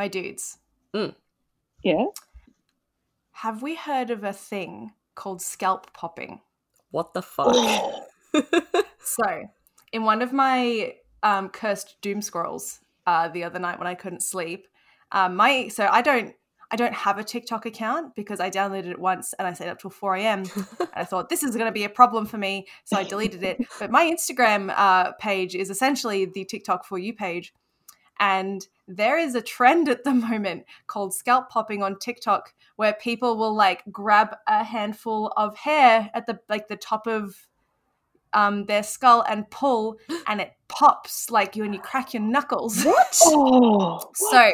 my dudes, Yeah. have we heard of a thing called scalp popping? What the fuck? So, in one of my um, cursed doom scrolls uh, the other night when I couldn't sleep, um, my so I don't I don't have a TikTok account because I downloaded it once and I stayed up till four a.m. and I thought this is going to be a problem for me, so I deleted it. But my Instagram uh, page is essentially the TikTok for you page, and there is a trend at the moment called scalp popping on TikTok, where people will like grab a handful of hair at the like the top of um, their skull and pull, and it pops like you when you crack your knuckles. what? Oh. So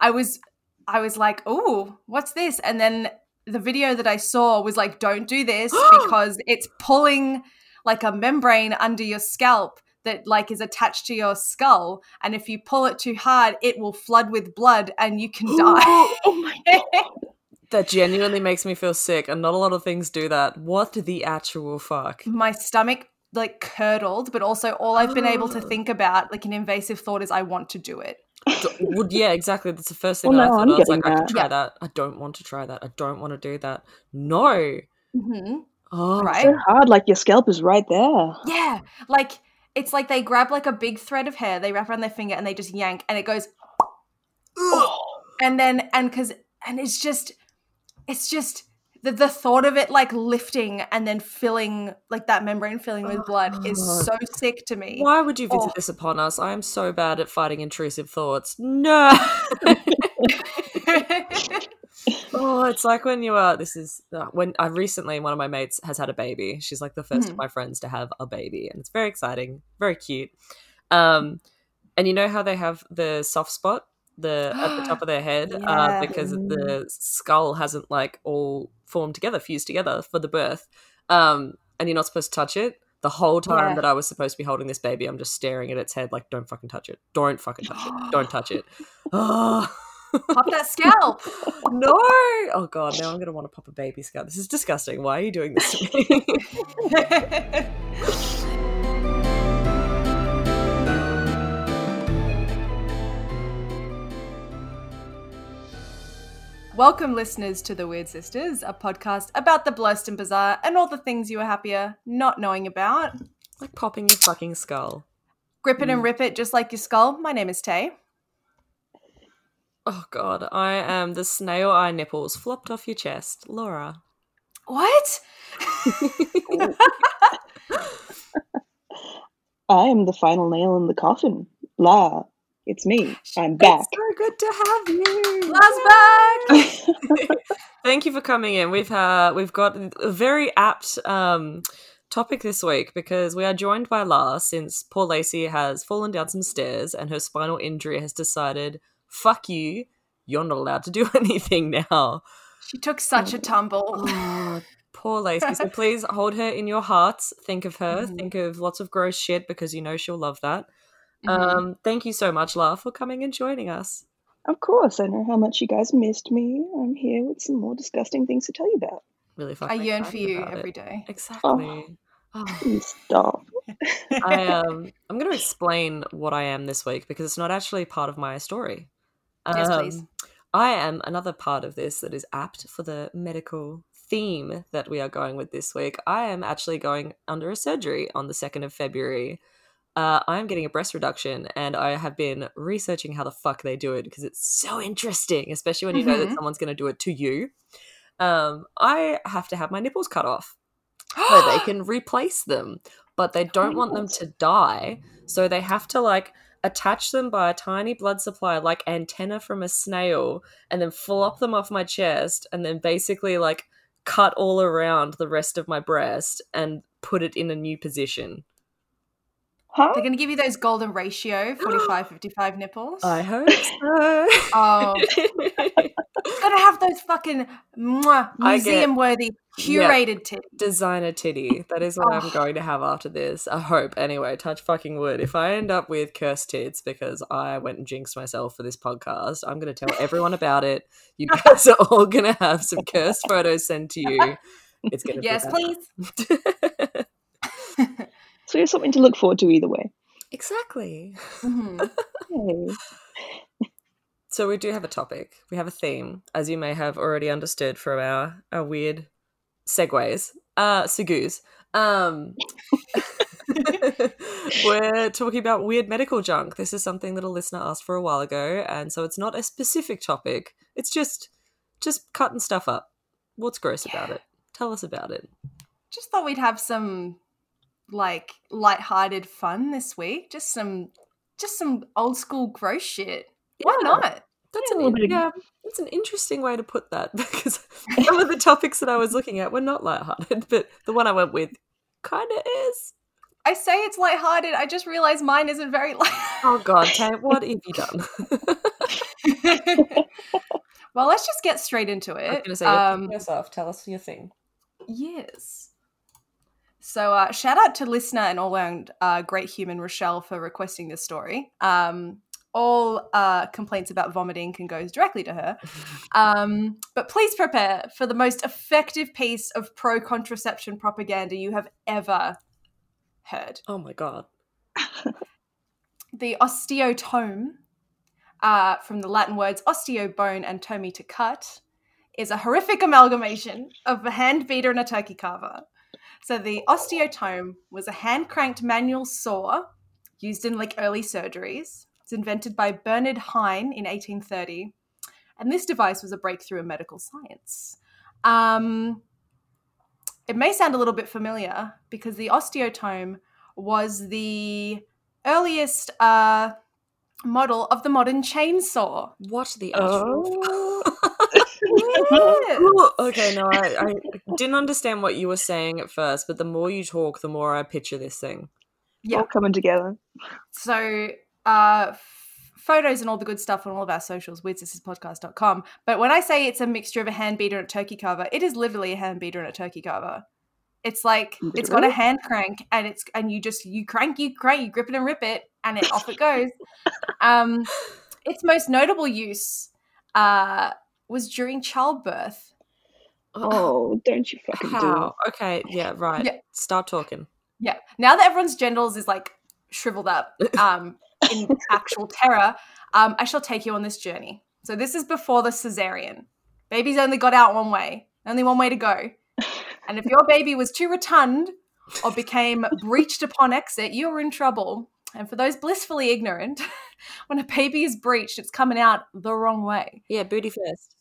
I was I was like, "Oh, what's this?" And then the video that I saw was like, "Don't do this because it's pulling like a membrane under your scalp that like is attached to your skull, and if you pull it too hard, it will flood with blood and you can die." oh my god. That genuinely makes me feel sick, and not a lot of things do that. What the actual fuck? My stomach like curdled, but also all I've been able to think about, like an invasive thought, is I want to do it. Would yeah, exactly. That's the first thing Well, that I no, thought. I'm I was like, getting I could try Yeah. that. I don't want to try that. I don't want to do that. No. Mm-hmm. Oh, Right? So hard, like your scalp is right there. Yeah, like it's like they grab like a big thread of hair, they wrap around their finger, and they just yank, and it goes, Oh. and then and because and it's just, it's just the the thought of it like lifting and then filling like that membrane filling with oh, blood is Oh. so sick to me. Why would you visit Oh. this upon us? I am so bad at fighting intrusive thoughts. No. oh, it's like when you are. This is uh, when I recently one of my mates has had a baby. She's like the 1st of Mhm. my friends to have a baby, and it's very exciting, very cute. Um, and you know how they have the soft spot the at the top of their head uh, because the skull hasn't like all formed together, fused together for the birth. Um, and you're not supposed to touch it. The whole time Yeah. that I was supposed to be holding this baby, I'm just staring at its head like, don't fucking touch it. Don't fucking touch it. Don't touch it. Oh, Pop that scalp. no. Oh, God. Now I'm going to want to pop a baby scalp. This is disgusting. Why are you doing this to me? Welcome, listeners, to The Wyrd Sisters, a podcast about the blessed and bizarre and all the things you are happier not knowing about. like popping your fucking skull. Grip it and mm. rip it just like your skull. My name is Tay. Oh, God. I am the snail eye nipples flopped off your chest. Laura. What? I am the final nail in the coffin. La, it's me. I'm back. It's so good to have you. Last back! Thank you for coming in. We've uh, we've got a very apt um, topic this week because we are joined by Lars since poor Lacey has fallen down some stairs and her spinal injury has decided, "Fuck you, you're not allowed to do anything now." She took such a tumble. Oh, poor Lacey. So please hold her in your hearts. Think of her. Mhm. Think of lots of gross shit because you know she'll love that. Mhm. Um, thank you so much, La, for coming and joining us. Of course, I know how much you guys missed me. I'm here with some more disgusting things to tell you about. Really fucking. I yearn for you about every it. day. Exactly. Oh. Please stop. I um I'm going to explain what I am this week because it's not actually part of my story. Yes, please. Um, I am another part of this that is apt for the medical theme that we are going with this week. I am actually going under a surgery on the 2nd of February. Uh, I am getting a breast reduction and I have been researching how the fuck they do it because it's so interesting, especially when you know that Mhm. someone's going to do it to you. Um, I have to have my nipples cut off so they can replace them, but they don't want them to die. So they have to like attach them by a tiny blood supply, like antenna from a snail, and then flop them off my chest, and then basically like cut all around the rest of my breast and put it in a new position. Huh? They're going to give you those golden ratio 45 55 nipples. I hope so. Oh. Gotta have those fucking mwah, museum worthy, Yeah. curated tits. Designer titty. That is what I'm Oh. going to have after this. I hope. Anyway, touch fucking wood. If I end up with cursed tits because I went and jinxed myself for this podcast, I'm going to tell everyone about it. You guys are all going to have some cursed photos sent to you. It's going to Yes, be please. please. So you have something to look forward to either way. exactly. Mhm. So we do have a topic. We have a theme, as you may have already understood from our, our weird segues. Uh Sugus. Um We're talking about weird medical junk. This is something that a listener asked for a while ago, and so it's not a specific topic. It's just just cutting stuff up. What's gross about it? Tell us about it. Just thought we'd have some like light-hearted fun this week. Just some just some old school gross shit. Why not? That's a an little bit yeah, that's an interesting way to put that because some of the topics that I was looking at were not lighthearted, but the one I went with kind of is. I say it's light-hearted. I just realized mine isn't very light. Oh God, Tay, what have you done? well, let's just get straight into it. I was going to say, Um, off. Tell us your thing. Yes. So uh, shout out to listener and all round uh, great human Rochelle for requesting this story. Um, all uh, complaints about vomiting can go directly to her. Um, but please prepare for the most effective piece of pro contraception propaganda you have ever heard. Oh my God. The osteotome, uh, from the Latin words osteo, bone, and tomi to cut, is a horrific amalgamation of a hand beater and a turkey carver. So the osteotome was a hand cranked manual saw used in like early surgeries. It's invented by Bernard Heine in 1830. And this device was a breakthrough in medical science. Um, it may sound a little bit familiar because the osteotome was the earliest uh, model of the modern chainsaw. What the actual? Oh. Yes. Okay, no, I, I didn't understand what you were saying at first, but the more you talk, the more I picture this thing. Yeah. All coming together. So, uh, f- photos and all the good stuff on all of our socials, weirdsisspodcast.com. But when I say it's a mixture of a hand beater and a turkey carver, it is literally a hand beater and a turkey carver. It's like it's got a hand crank and it's and you just you crank you crank you grip it and rip it and it off it goes. Um, its most notable use uh, was during childbirth. Oh, don't you fucking do it. Okay, yeah, right. Yeah. Start talking. Yeah. Now that everyone's genitals is like shriveled up um, in actual terror, um, I shall take you on this journey. So this is before the cesarean. Baby's only got out one way, only one way to go. And if your baby was too rotund or became breached upon exit, you were in trouble. And for those blissfully ignorant, when a baby is breached, it's coming out the wrong way. Yeah, booty first.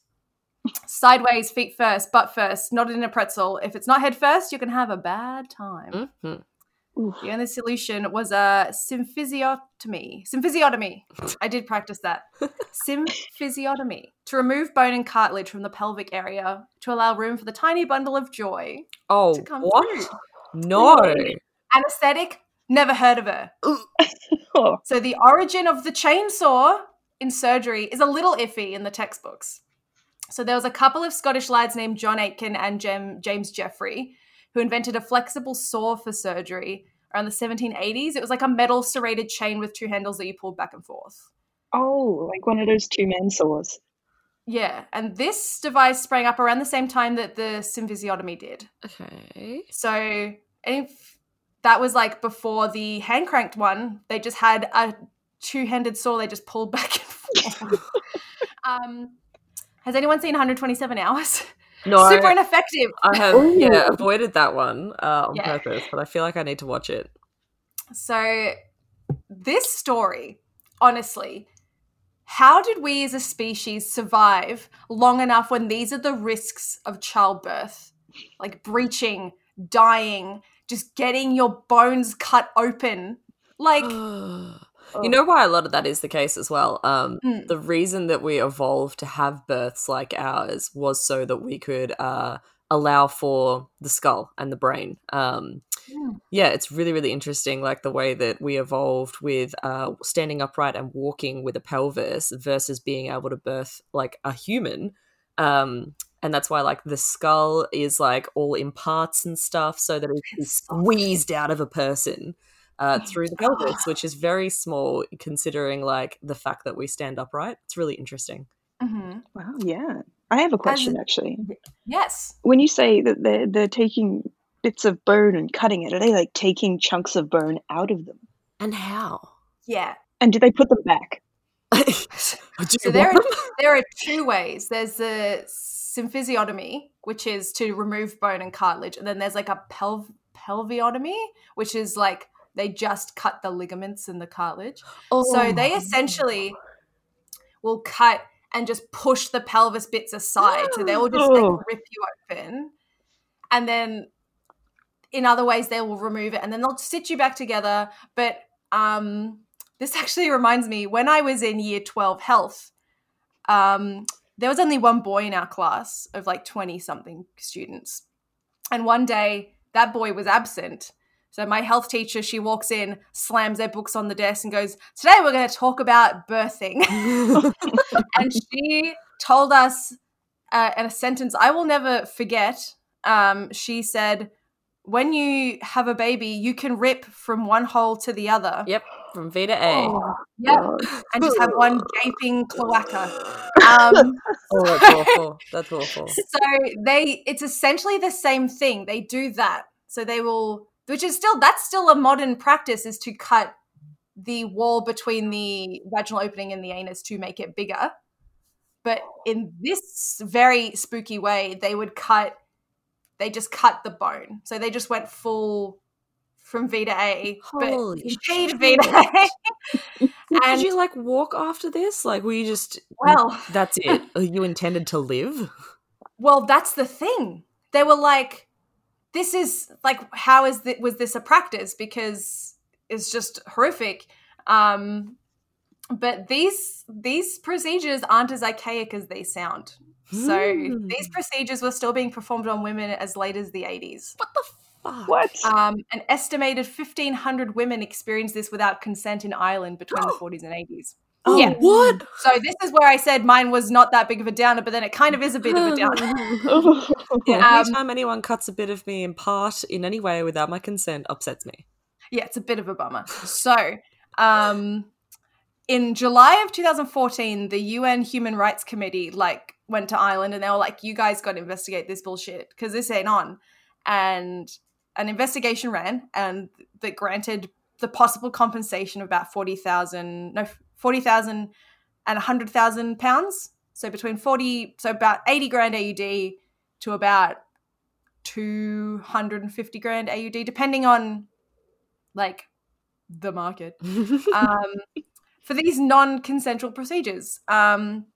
Sideways, feet first, butt first, not in a pretzel. If it's not head first, you can have a bad time. hmm Oof. The only solution was a symphysiotomy. Symphysiotomy. I did practice that. Symphysiotomy. To remove bone and cartilage from the pelvic area to allow room for the tiny bundle of joy Oh, to come what? through. No. Anesthetic? Never heard of her. Oh, So the origin of the chainsaw in surgery is a little iffy in the textbooks. So there was a couple of Scottish lads named John Aitken and Jem- James Jeffray who invented a flexible saw for surgery around the 1780s. It was like a metal serrated chain with two handles that you pulled back and forth. oh, like one of those two man saws. Yeah, and this device sprang up around the same time that the symphysiotomy did. Okay. So, if that was like before the hand cranked one, they just had a two handed saw they just pulled back and forth. um, has anyone seen 127 hours? No, Super ineffective. I have Ooh. yeah avoided that one uh, on Yeah. purpose, but I feel like I need to watch it. So, this story, honestly, how did we as a species survive long enough when these are the risks of childbirth? Like breaching, dying, just getting your bones cut open. Like, you know why a lot of that is the case as well. Um, Mm. the reason that we evolved to have births like ours was so that we could uh, allow for the skull and the brain. Um, Mm. yeah, it's really, really interesting, like the way that we evolved with uh, standing upright and walking with a pelvis versus being able to birth like a human. Um, and that's why, like, the skull is like all in parts and stuff, so that it's squeezed out of a person uh, through the pelvis, which is very small considering like the fact that we stand upright. It's really interesting. Mm-hmm. Wow, yeah. I have a question actually. yes. When you say that they're they're taking bits of bone and cutting it, are they like taking chunks of bone out of them? And how? Yeah. And do they put them back? So there are, there are two ways. There's the symphysiotomy, which is to remove bone and cartilage, and then there's like a pelv pelviotomy, which is like they just cut the ligaments and the cartilage. Oh. So they essentially will cut and just push the pelvis bits aside. So they will just like Oh. rip you open. And then in other ways they will remove it and then they'll stitch you back together. But um this actually reminds me when I was in year 12 health, um, there was only one boy in our class of like 20 something students. And one day that boy was absent. So my health teacher, she walks in, slams their books on the desk, and goes, "Today we're going to talk about birthing." and she told us uh, in a sentence I will never forget. Um, she said, "When you have a baby, you can rip from one hole to the other, Yep, from V to A. Oh, Yep. And just have one gaping cloaca." Um, Oh, that's awful. That's awful. so they it's essentially the same thing they do that so they will which is still that's still a modern practice is to cut the wall between the vaginal opening and the anus to make it bigger but in this very spooky way they would cut they just cut the bone so they just went full from v to a Holy but v to v to a and Did you like walk after this? Like, were you just well That's it. Are oh, you intended to live? Well, that's the thing. They were like, "This is like, how is that? Was this a practice? Because it's just horrific." Um, but these these procedures aren't as archaic as they sound. So Hmm. these procedures were still being performed on women as late as the eighties. What the fuck? What? Um, an estimated fifteen hundred women experienced this without consent in Ireland between the forties and eighties. Oh, Yeah. what? So this is where I said mine was not that big of a downer, but then it kind of is a bit of a downer. Yeah, Um, anytime anyone cuts a bit of me in part in any way without my consent upsets me. yeah, it's a bit of a bummer. So, um, in July of 2014, the UN Human Rights Committee like went to Ireland and they were like, "You guys got to investigate this bullshit because this ain't on." And an investigation ran, and that granted the possible compensation of about forty thousand, no, forty thousand and hundred thousand and 100,000 pounds. So between forty, so about eighty grand AUD to about two hundred and fifty grand AUD, depending on like the market um, for these non-consensual procedures. Um,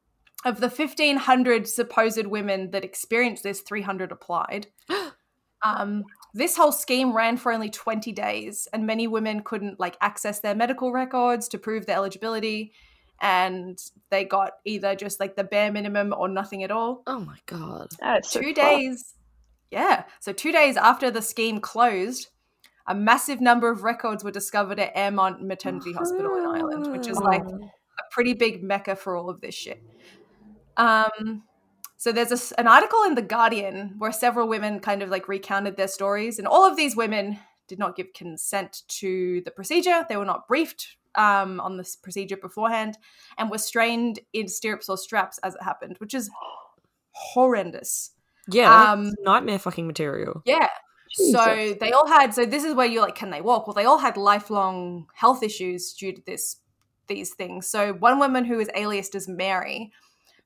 of the 1,500 supposed women that experienced this, 300 applied. Um, this whole scheme ran for only 20 days, and many women couldn't like access their medical records to prove their eligibility, and they got either just like the bare minimum or nothing at all oh my god. That's two fucked. days yeah so two days after the scheme closed a massive number of records were discovered at airmont maternity hospital in ireland which is like a pretty big mecca for all of this shit um so there's a an article in the guardian where several women kind of like recounted their stories and all of these women did not give consent to the procedure they were not briefed um, on this procedure beforehand and were strained in stirrups or straps as it happened which is horrendous Yeah, Um, nightmare fucking material. yeah. So they all had. So this is where you're like, can they walk? Well, they all had lifelong health issues due to this these things. So one woman who is aliased as Mary,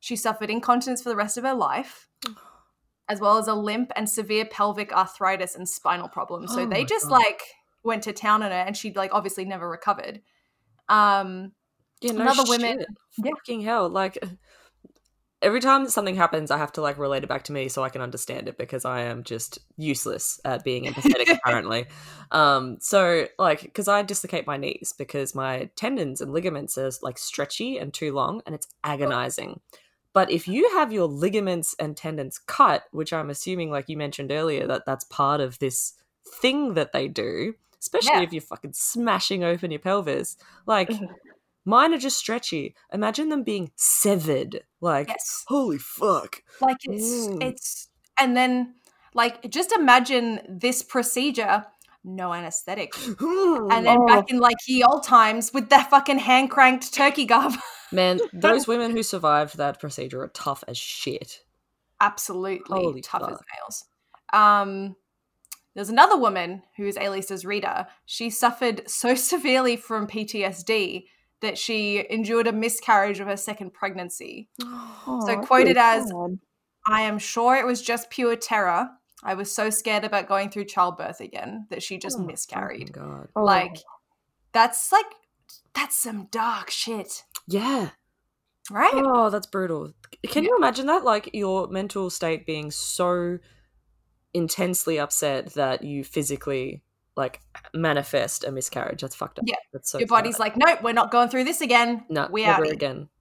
she suffered incontinence for the rest of her life, as well as a limp and severe pelvic arthritis and spinal problems. So Oh they just God. like went to town on her, and she like obviously never recovered. Um, Yeah, no Another shit. women- yeah. Fucking hell. Like every time something happens, I have to like relate it back to me so I can understand it because I am just useless at being empathetic apparently. Um, so like because I dislocate my knees because my tendons and ligaments are like stretchy and too long and it's agonizing. But if you have your ligaments and tendons cut, which I'm assuming, like you mentioned earlier, that that's part of this thing that they do, especially Yeah. if you're fucking smashing open your pelvis, like Mhm. mine are just stretchy. Imagine them being severed. Like, yes. holy fuck. like it's Mm. it's and then like just imagine this procedure no anesthetic and then Oh. back in like ye old times with that fucking hand cranked turkey gub Man, those women who survived that procedure are tough as shit. absolutely Holy tough as nails um there's another woman who is aliased Rita. She suffered so severely from PTSD that she endured a miscarriage of her second pregnancy. Oh, So quoted as- sad. I am sure it was just pure terror. I was so scared about going through childbirth again that she just Oh miscarried. God. Oh, Like, that's like, that's some dark shit, Yeah. right? Oh, that's brutal. Can Yeah. you imagine that? Like your mental state being so intensely upset that you physically like manifest a miscarriage. That's fucked up. Yeah. That's so Your body's like, nope, we're not going through this again. no, we never out. again.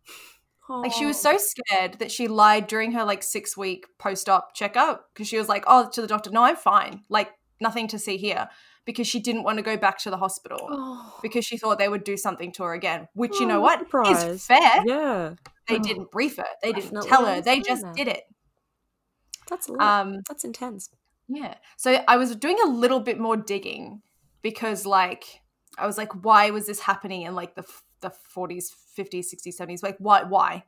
Like she was so scared that she lied during her like six week post op checkup because she was like, oh, to the doctor, no, I'm fine. Like nothing to see here because she didn't want to go back to the hospital Oh. because she thought they would do something to her again. Which you know Oh, what is fair. Yeah, They Oh, didn't brief her. They didn't tell her. They just that. did it. that's a lot. Um, that's intense. Yeah. So I was doing a little bit more digging because like I was like why was this happening in like the the 40s, 50s, 60s, 70s? Like why why?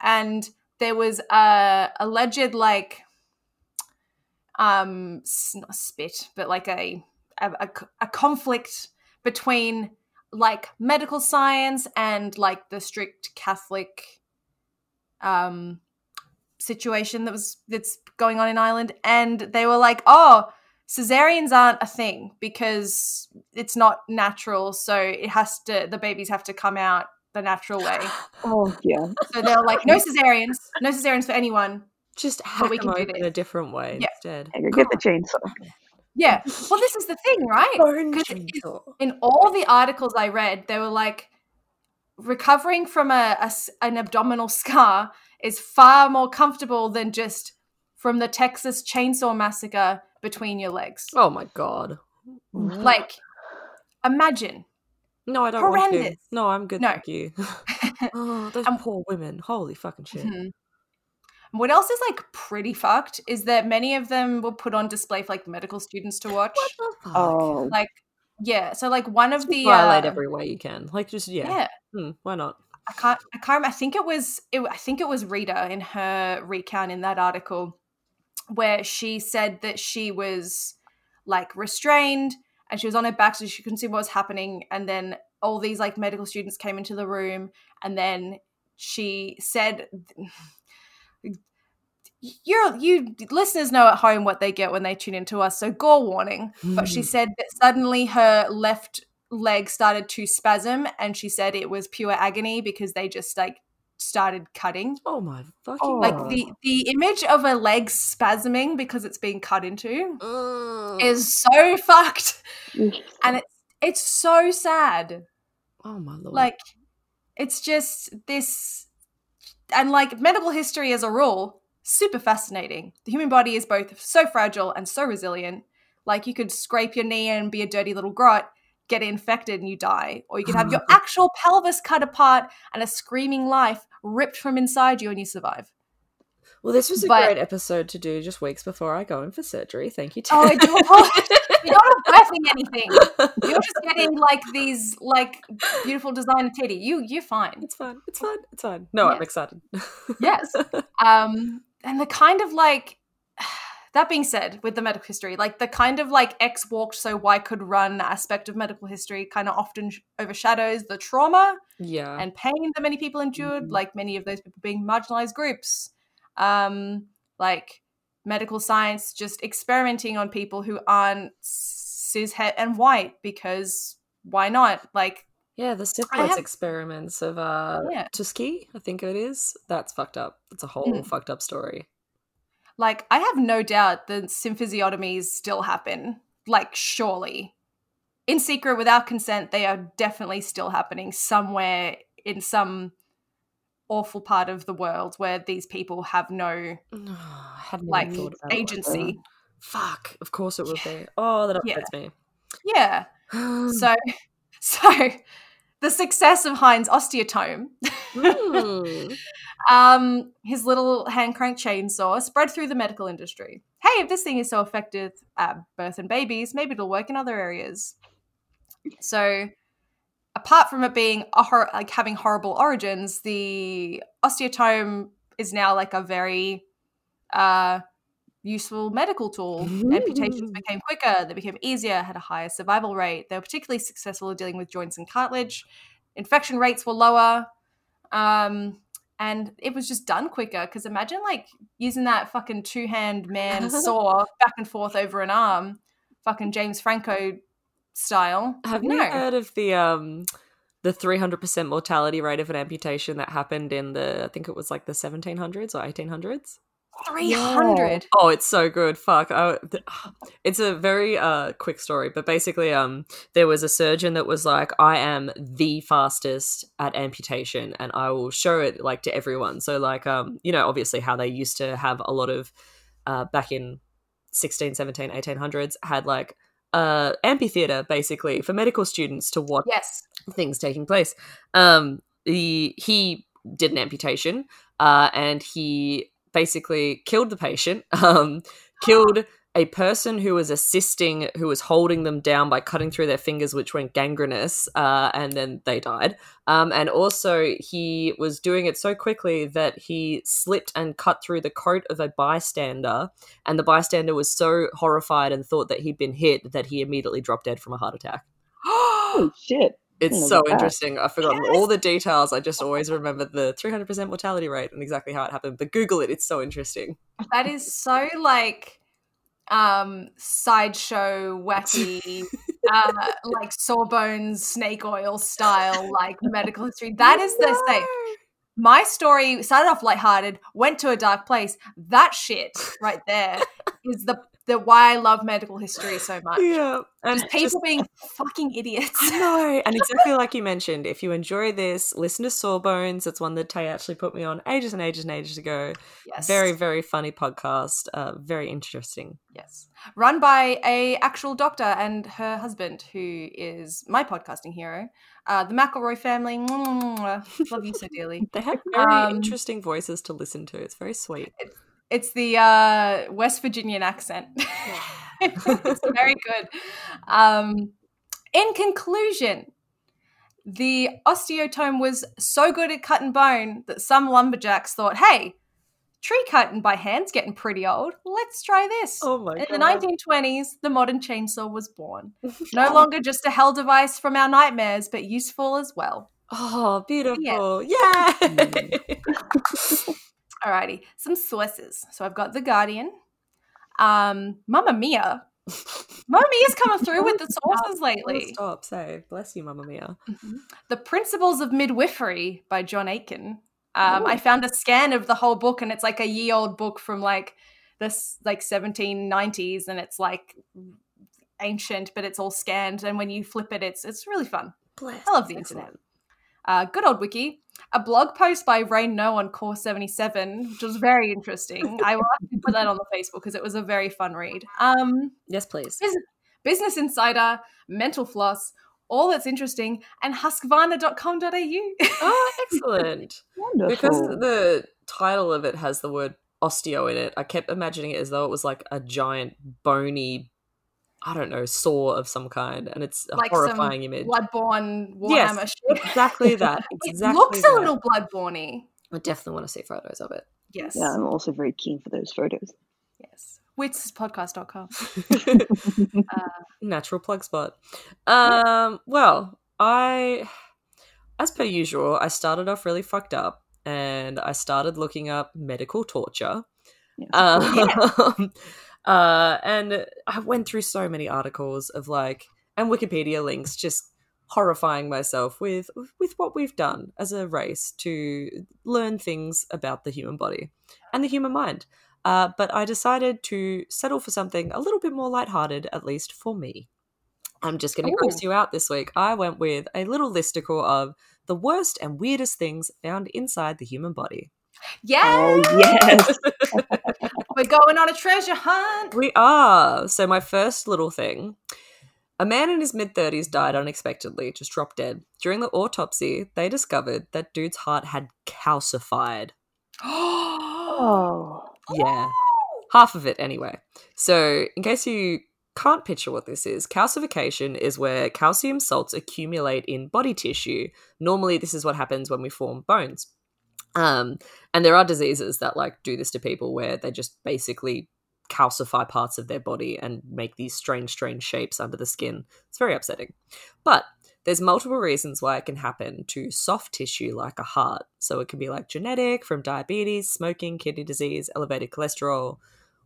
And there was a alleged like um spit, but like a a, a c- a conflict between like medical science and like the strict Catholic um situation that was that's going on in Ireland and they were like, "Oh, cesareans aren't a thing because it's not natural, so it has to the babies have to come out the natural way." Oh yeah. So they were like, "No cesareans, no cesareans for anyone." Just hack we can do open in a different way Yeah. instead. Hey, go get the chainsaw. Yeah. Well, this is the thing, right? Bone 'Cause it's- chainsaw. in all the articles I read, they were like, recovering from a an abdominal scar is far more comfortable than just from the Texas Chainsaw Massacre between your legs. Oh my god. Like, imagine. No, I don't want to. Horrendous. No, I'm good, No. thank you. oh, those Um, poor women. Holy fucking shit. Mhm. What else is like pretty fucked is that many of them were put on display for like medical students to watch. What the fuck? Oh, Like, yeah. So like one of Just the violate uh, every way you can. Like, just yeah. yeah. Hmm, why not? I can't. I can't. I think it was. It, I think it was Rita in her recount in that article, where she said that she was like restrained and she was on her back, so she couldn't see what was happening. And then all these like medical students came into the room, and then she said. You're, you listeners know at home what they get when they tune into us, so gore warning. But she said that suddenly her left leg started to spasm and she said it was pure agony because they just like started cutting Oh my fucking Oh. like the the image of a leg spasming because it's being cut into Mm. is so fucked and it's it's so sad oh my lord. like it's just this and like medical history as a rule super fascinating the human body is both so fragile and so resilient like you could scrape your knee and be a dirty little grot get infected and you die or you could have your actual pelvis cut apart and a screaming life ripped from inside you and you survive well, this was a but- great episode to do just weeks before I go in for surgery. Thank you. oh i do apologize you're not birthing anything you're just getting like these like beautiful designer titty you you're fine It's fine. It's fine. It's fine. No, I'm excited. Yes. um and the kind of like that being said with the medical history like the kind of like x walked so y could run aspect of medical history kind of often sh- overshadows the trauma yeah. and pain that many people endured Mhm. like many of those people being marginalized groups um like medical science just experimenting on people who aren't cis het and white because why not like Yeah, the syphilis have- experiments of uh Yeah. Tuskegee, I think it is. That's fucked up. It's a whole Mm. fucked up story. Like, I have no doubt that symphysiotomies still happen. Like, surely. In secret, without consent, they are definitely still happening somewhere in some awful part of the world where these people have no, like, even about it agency. Fuck. Of course it would be. Oh, that Yeah. upsets me. Yeah. So, so the success of Heine's osteotome, Mm. um, his little hand crank chainsaw, spread through the medical industry. Hey, if this thing is so effective at birth and babies, maybe it'll work in other areas. So, apart from it being a hor- like having horrible origins, the osteotome is now like a very uh, useful medical tool. Amputations became quicker, they became easier, had a higher survival rate. They were particularly successful at dealing with joints and cartilage. infection rates were lower. Um, and it was just done quicker. Because imagine like using that fucking two hand man saw back and forth over an arm, fucking James Franco style. Have no. you heard of the um the 300% mortality rate of an amputation that happened in the I think it was like the 1700s or 1800s? 300. Oh, it's so good. Fuck. I, it's a very uh, quick story, but basically, um, there was a surgeon that was like, "I am the fastest at amputation, and I will show it like to everyone." So, like, um, you know, obviously, how they used to have a lot of uh, back in 16, 17, 1800s had like uh amphitheater basically for medical students to watch Yes. things taking place. Um, the, he did an amputation, uh, and he basically killed the patient, um, killed a person who was assisting, who was holding them down by cutting through their fingers, which went gangrenous, uh, and then they died. Um, and also, he was doing it so quickly that he slipped and cut through the coat of a bystander, and the bystander was so horrified and thought that he'd been hit that he immediately dropped dead from a heart attack. Oh shit. It's so interesting. I've forgotten all the details. I just always remember the 300% mortality rate and exactly how it happened. But Google it. It's so interesting. That is so like um sideshow wacky uh like sawbones snake oil style like medical history that is the say my story started off lighthearted went to a dark place that shit right there is the the why i love medical history so much Yeah. And just people just- being fucking idiots I know. And exactly like you mentioned, if you enjoy this, listen to Sawbones. It's one that Tay actually put me on ages and ages and ages ago. yes Very, very funny podcast. Uh, very interesting. yes run by a actual doctor and her husband who is my podcasting hero uh the mcelroy family love you so dearly They have very Um, interesting voices to listen to. It's very sweet. It's the uh, West Virginian accent. it's very good. Um, in conclusion, the osteotome was so good at cutting bone that some lumberjacks thought, hey, tree cutting by hand's getting pretty old. Let's try this. Oh my In god. the 1920s, the modern chainsaw was born. No longer just a hell device from our nightmares, but useful as well. Oh, beautiful. Yeah. Yay! Alrighty, some sources. So I've got The Guardian, um, Mamma Mia. Mamma Mia's coming through with the sources lately. Stop, say. Bless you, Mamma Mia. The Principles of Midwifery by John Aitken. Um, I found a scan of the whole book, and it's like a year old book from like this like 1790s, and it's like ancient, but it's all scanned. And when you flip it, it's it's really fun. Bless. I love the internet. Uh, good old wiki. A blog post by Rain Noe on Core 77, which was very interesting. I will actually put that on the Facebook because it was a very fun read. Um, Yes, please. Business Insider, Mental Floss, all that's interesting, and husqvarna.com.au. Oh, excellent. Wonderful. because the title of it has the word osteo in it, I kept imagining it as though it was like a giant bony, I don't know, saw of some kind, and it's a Like some horrifying image. Bloodborne Yes, Warhammer shit. Exactly that. It Exactly looks a that. little Bloodborne I definitely want to see photos of it. Yes. yeah, I'm also very keen for those photos. Yes. Witspodcast.com. Natural plug spot. Um, well, I, as per usual, I started off really fucked up, and I started looking up medical torture. Yes. Um, uh, and I went through so many articles of like and Wikipedia links, just horrifying myself with with what we've done as a race to learn things about the human body and the human mind. Uh, but I decided to settle for something a little bit more lighthearted, at least for me. I'm just going to gross you out this week. I went with a little listicle of the worst and weirdest things found inside the human body. Yeah. oh yes. We're going on a treasure hunt. We are. So, my first little thing a man in his mid 30s died unexpectedly, just dropped dead. During the autopsy, they discovered that dude's heart had calcified. Oh. Yeah. Half of it, anyway. So, in case you can't picture what this is, calcification is where calcium salts accumulate in body tissue. Normally, this is what happens when we form bones. Um, and there are diseases that like do this to people where they just basically calcify parts of their body and make these strange, strange shapes under the skin. It's very upsetting. But there's multiple reasons why it can happen to soft tissue like a heart. So it can be like genetic from diabetes, smoking, kidney disease, elevated cholesterol.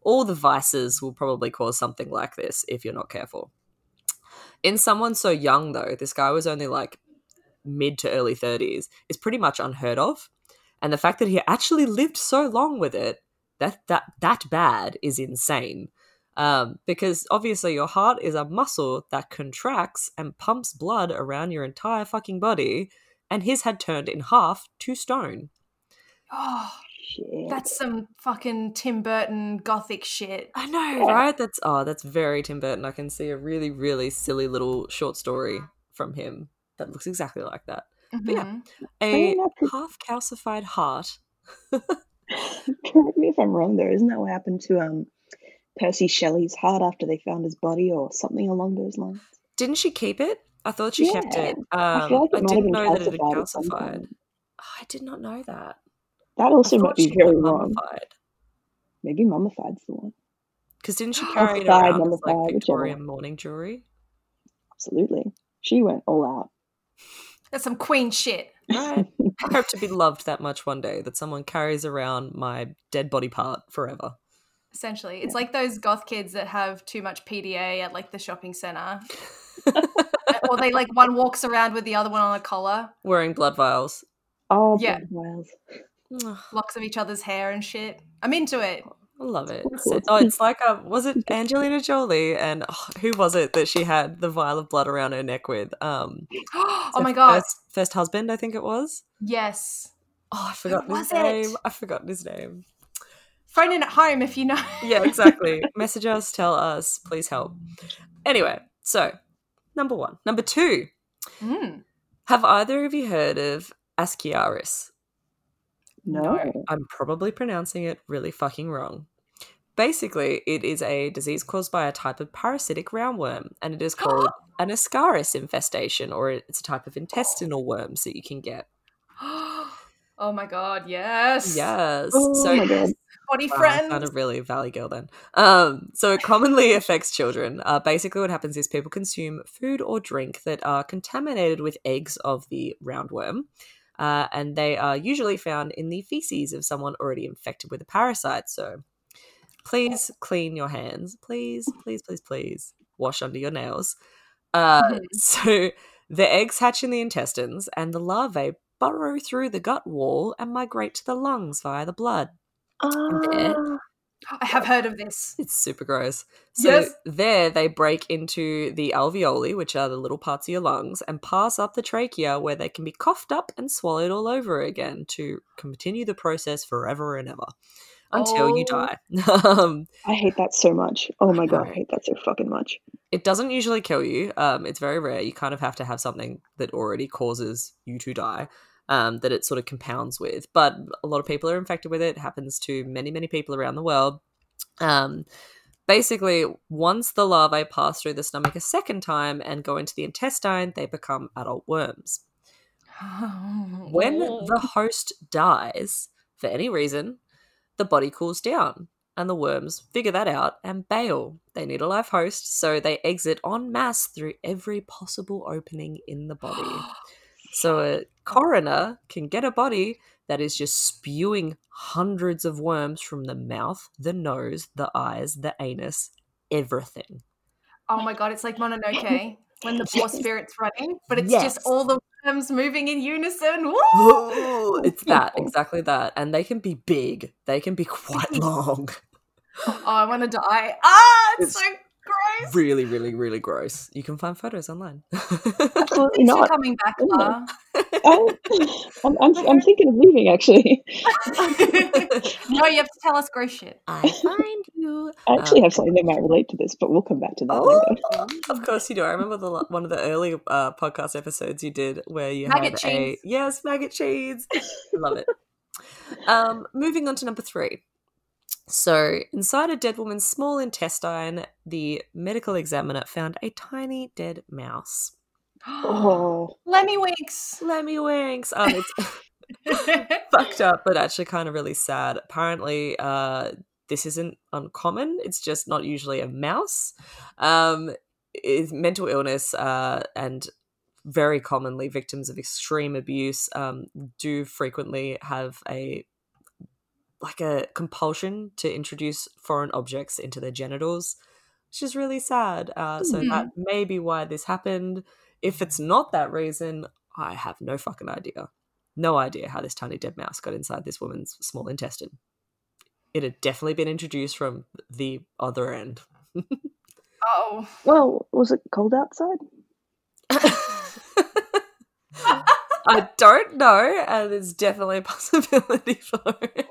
All the vices will probably cause something like this if you're not careful. In someone so young, though, this guy was only like mid to early 30s, is pretty much unheard of. And the fact that he actually lived so long with it, that that that bad is insane. Um, because obviously your heart is a muscle that contracts and pumps blood around your entire fucking body, and his had turned in half to stone. Oh, Shit. that's some fucking Tim Burton gothic shit. I know, right? That's oh, that's very Tim Burton. I can see a really, really silly little short story from him that looks exactly like that. But yeah. A half calcified heart. Correct me if I'm wrong though. Isn't that what happened to um Percy Shelley's heart after they found his body or something along those lines? Didn't she keep it? I thought she kept it. Um, I like it I didn't know that it had calcified at some calcified. point. Oh, I did not know that. That also might be very wrong. mummified. Maybe mummified's the one. Because didn't she carry it around like whichever Victorian one. mourning jewelry? Absolutely. She went all out. That's some queen shit. Right. I hope to be loved that much one day that someone carries around my dead body part forever. Essentially, it's like those goth kids that have too much PDA at like the shopping center, or they like one walks around with the other one on a collar, Wearing blood vials. Oh, Yeah. blood vials. Oh, locks of each other's hair and shit. I'm into it. Oh. I love it. So- oh, it's like um, was it Angelina Jolie and oh, who was it that she had the vial of blood around her neck with? Um, oh my god! first, first husband, I think it was. Yes. Oh, I forgot his it? name. I forgot his name. Phone in at home if you know. Yeah, exactly. Message us, tell us, please help. Anyway, so number one, number two. Mm. Have either of you heard of Ascaris? No. I'm probably pronouncing it really fucking wrong. Basically, it is a disease caused by a type of parasitic roundworm, and it is called an Ascaris infestation, or it's a type of intestinal worms that you can get. oh my god! Yes. Yes. Oh so my god. Body Wow, I sounded really valley girl then. Um, so it commonly affects children. Uh, basically, what happens is people consume food or drink that are contaminated with eggs of the roundworm, uh, and they are usually found in the feces of someone already infected with a parasite. So please clean your hands. Please, please, please, please wash under your nails. Uh, Mhm. so the eggs hatch in the intestines, and the larvae burrow through the gut wall and migrate to the lungs via the blood. there. Ah, I have heard of this. It's super gross. So Yes. there they break into the alveoli, which are the little parts of your lungs, and pass up the trachea where they can be coughed up and swallowed all over again to continue the process forever and ever until you Oh. die. um, I hate that so much. Oh my god, I hate that so fucking much. it doesn't usually kill you. Um, it's very rare. You kind of have to have something that already causes you to die. Um, that it sort of compounds with, but a lot of people are infected with it. it happens to many, many people around the world. Um, basically, once the larvae pass through the stomach a second time and go into the intestine, they become adult worms. When the host dies, for any reason, the body cools down and the worms figure that out and bail. They need a live host, so they exit en masse through every possible opening in the body. So a coroner can get a body that is just spewing hundreds of worms from the mouth, the nose, the eyes, the anus, everything. oh my god! It's like Mononoke when the poor spirit's running, but it's Yes. just all the moving in unison. Woo! Whoa, it's that, exactly that. And they can be big. They can be quite long. Oh, I want to die. Ah, it's, It's so gross. really, really, really gross. You can find photos online. Absolutely not. coming back, Oh. La. I'm, I'm, I'm, I'm thinking of leaving actually. no, you have to tell us gross shit. I find you. I actually Um, have something that might relate to this, but we'll come back to that Oh, later. of course you do. I remember the one of the early uh, podcast episodes you did where you Maggot had a cheese. yes maggot cheese. Love it. Um, moving on to number three. So, inside a dead woman's small intestine, the medical examiner found a tiny dead mouse. Oh, Lemmiwinks. Lemmy winks. Um, it's fucked up, but actually kind of really sad. Apparently, uh, this isn't uncommon. It's just not usually a mouse. Um, is mental illness uh, and very commonly victims of extreme abuse um, do frequently have a like a compulsion to introduce foreign objects into their genitals, which is really sad. Uh, so Mhm. that may be why this happened. If it's not that reason, I have no fucking idea. No idea how this tiny dead mouse got inside this woman's small intestine. It had definitely been introduced from the other end. Oh. Well, was it cold outside? I don't know, and there's definitely a possibility for it.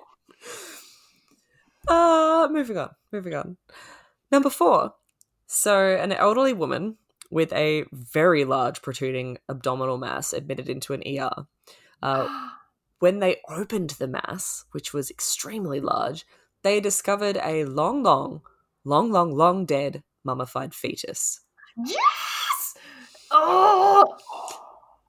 Uh, moving on, moving on. Number four. So, an elderly woman with a very large protruding abdominal mass admitted into an ER. Uh, when they opened the mass, which was extremely large, they discovered a long, long, long, long, long dead mummified fetus. yes! Oh!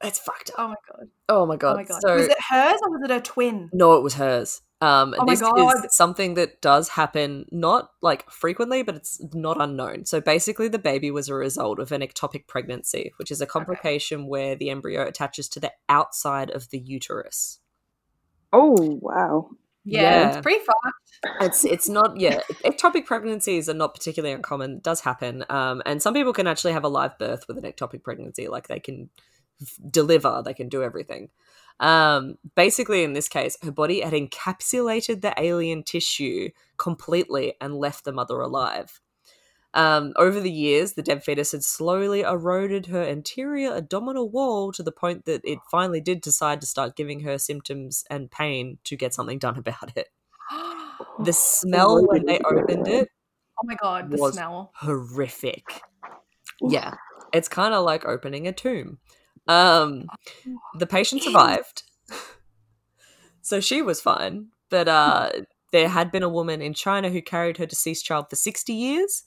It's fucked up. Oh my god. Oh my god. Oh my god. So, was it hers or was it her twin? No, it was hers. Um, Oh this God. is something that does happen not like frequently, but it's not unknown. So basically, the baby was a result of an ectopic pregnancy, which is a complication where the embryo attaches to the outside of the uterus. Oh wow! Yeah, Yeah. it's pretty far. It's it's not yeah. Ectopic pregnancies are not particularly uncommon. It does happen, um, and some people can actually have a live birth with an ectopic pregnancy. Like they can f- deliver, they can do everything. Um, basically, in this case, her body had encapsulated the alien tissue completely and left the mother alive. Um, over the years, the dead fetus had slowly eroded her anterior abdominal wall to the point that it finally did decide to start giving her symptoms and pain to get something done about it. The smell when they opened it Oh my god, the Was- smell. horrific. Yeah, it's kind of like opening a tomb. Um, the patient survived, so she was fine. But uh, there had been a woman in China who carried her deceased child for sixty years,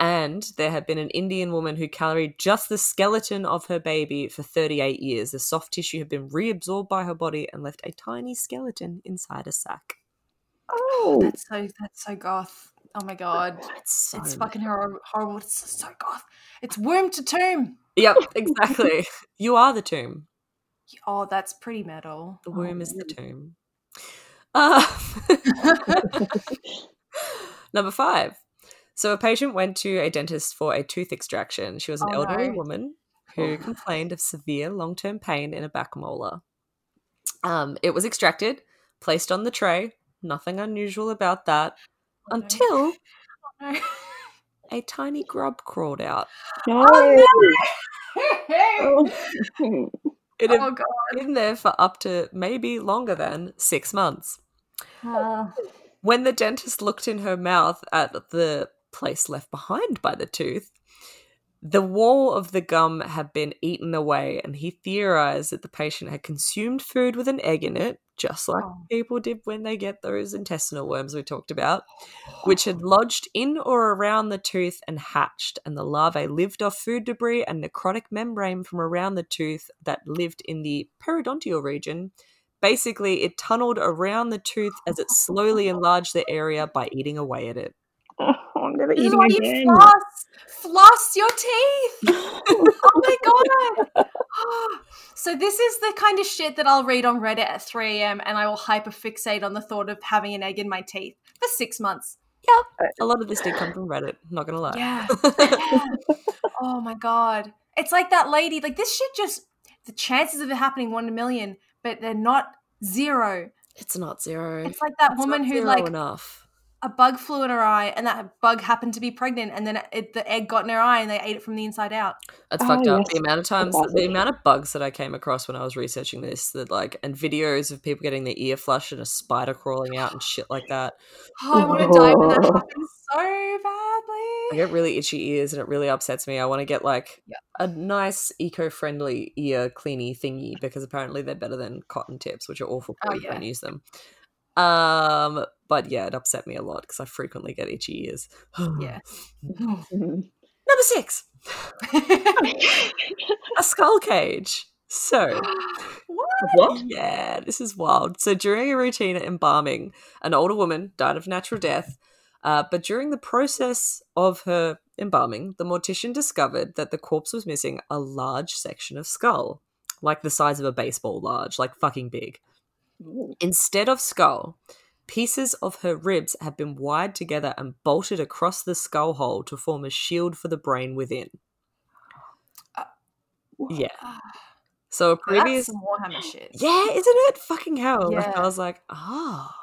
and there had been an Indian woman who carried just the skeleton of her baby for thirty-eight years. The soft tissue had been reabsorbed by her body and left a tiny skeleton inside a sack. Oh, That's so that's so goth. Oh my god. It's so It's fucking horrible. horrible. It's so goth. It's womb to tomb. Yep, exactly. you are the tomb. Oh, that's pretty metal. The Oh, womb is the tomb. Uh, number five. So a patient went to a dentist for a tooth extraction. She was an Oh, elderly no. woman who Oh. complained of severe long-term pain in a back molar. Um, it was extracted, placed on the tray. Nothing unusual about that. Oh, no. Until Oh, no. A tiny grub crawled out. no! oh, Oh. It had oh, god. been there for up to maybe longer than six months. Oh. When the dentist looked in her mouth at the place left behind by the tooth, the wall of the gum had been eaten away, and he theorized that the patient had consumed food with an egg in it, just like Oh. people did when they get those intestinal worms we talked about, which had lodged in or around the tooth and hatched, and the larvae lived off food debris and necrotic membrane from around the tooth that lived in the periodontal region. Basically, it tunneled around the tooth as it slowly enlarged the area by eating away at it. Oh, I'm never This is eating why you again. floss. Floss your teeth. oh my god. so this is the kind of shit that I'll read on Reddit at 3 a.m. and I will hyperfixate on the thought of having an egg in my teeth for six months. Uh, a lot of this did come from Reddit, not gonna lie. Yeah. Yeah. oh my god. It's like that lady, like this shit just the chances of it happening one in a million, but they're not zero. It's not zero. It's like that It's woman not who zero like enough. A bug flew in her eye and that bug happened to be pregnant and then it, the egg got in her eye and they ate it from the inside out. That's Oh, fucked up. Oh, the amount of times, Classic. the amount of bugs that I came across when I was researching this, that like, and videos of people getting their ear flushed and a spider crawling out and shit like that. Oh, I want to die when that Oh. happens so badly. I get really itchy ears and it really upsets me. I want to get like Yeah. a nice eco-friendly ear cleany thingy because apparently they're better than cotton tips, which are awful. Oh, Please yeah. don't use them. Um, but yeah, it upset me a lot because I frequently get itchy ears. Yeah. Number six, a skull cage. So. what? What? Yeah, this is wild. So during a routine embalming, an older woman died of natural death. Uh, but during the process of her embalming, the mortician discovered that the corpse was missing a large section of skull, like the size of a baseball large, like fucking big. Ooh. Instead of skull, pieces of her ribs have been wired together and bolted across the skull hole to form a shield for the brain within. Yeah. So a previous That's Warhammer shit. Yeah, isn't it? Fucking hell. Like, I was like, ah,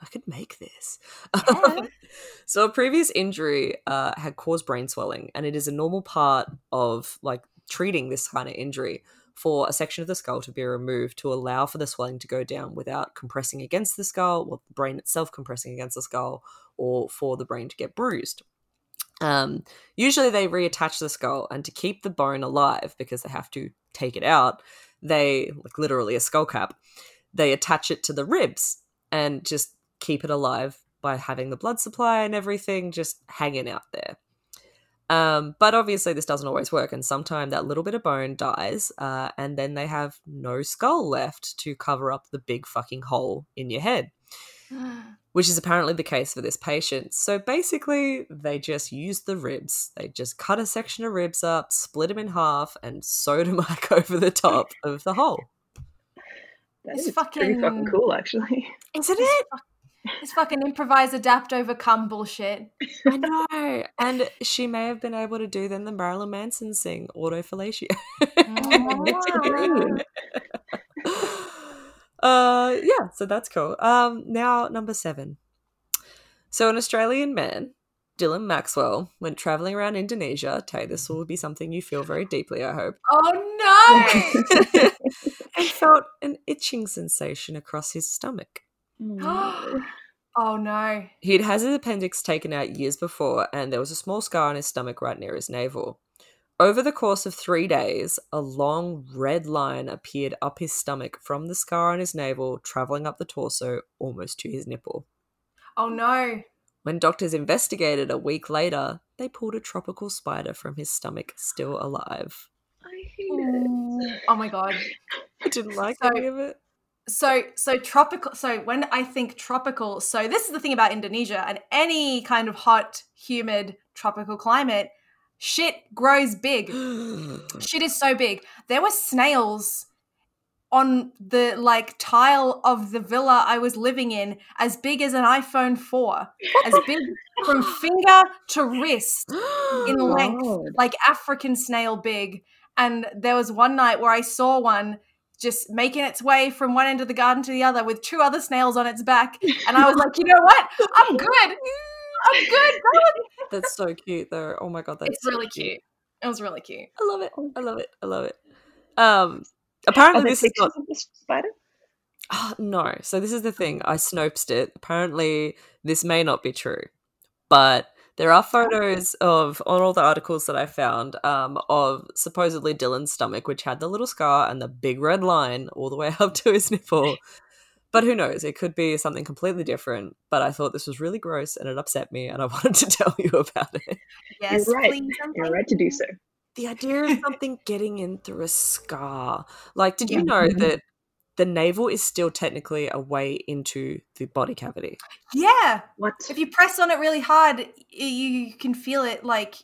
I could make this. Yeah. so a previous injury uh, had caused brain swelling, and it is a normal part of like treating this kind of injury for a section of the skull to be removed to allow for the swelling to go down without compressing against the skull, or the brain itself compressing against the skull, or for the brain to get bruised. Um, usually they reattach the skull, and to keep the bone alive, because they have to take it out, they like literally a skull cap. They attach it to the ribs and just keep it alive by having the blood supply and everything just hanging out there. Um, but obviously, this doesn't always work, and sometimes that little bit of bone dies, uh, and then they have no skull left to cover up the big fucking hole in your head which is apparently the case for this patient. So basically, they just used the ribs. They just cut a section of ribs up, split them in half, and sewed them back over the top of the hole. That's It's pretty fucking fucking- cool, actually. Isn't it? It's fucking improvise, adapt, overcome bullshit. I know. And she may have been able to do then the Marilyn Manson sing, autofellatio. Mm. uh yeah, so that's cool. Um now number 7. So an Australian man, Dylan Maxwell, went traveling around Indonesia. Tay, this will be something you feel very deeply, I hope. Oh no! and felt an itching sensation across his stomach. Oh no! He'd had his appendix taken out years before, and there was a small scar on his stomach right near his navel. Over the course of three days, a long red line appeared up his stomach from the scar on his navel, traveling up the torso almost to his nipple. Oh no! When doctors investigated a week later, they pulled a tropical spider from his stomach, still alive. I hate it. Oh my god! I didn't like So- any of it. So so tropical. So when I think tropical, so this is the thing about Indonesia and any kind of hot, humid, tropical climate. Shit grows big. Shit is so big. There were snails on the like tile of the villa I was living in, as big as an iPhone 4, as big from finger to wrist in length, like African snail big. And there was one night where I saw one just making its way from one end of the garden to the other with two other snails on its back. And I was like, you know what? I'm good. I'm good. That was- That's so cute, though. Oh my god, that's It's so really cute. It was really cute. I love it. I love it. I love it. Um, apparently this is pictures not. of spider? Ah, no, so this is the thing. I snoped it. Apparently, this may not be true, but there are photos of on all the articles that I found um, of supposedly Dylan's stomach, which had the little scar and the big red line all the way up to his nipple. But who knows? It could be something completely different. But I thought this was really gross and it upset me, and I wanted to tell you about it. Yes, You're right. please. and You're right to do so. the idea of something getting in through a scar. Like, did you Yeah. know that the navel is still technically a way into the body cavity? Yeah. What? If you press on it really hard, you can feel it like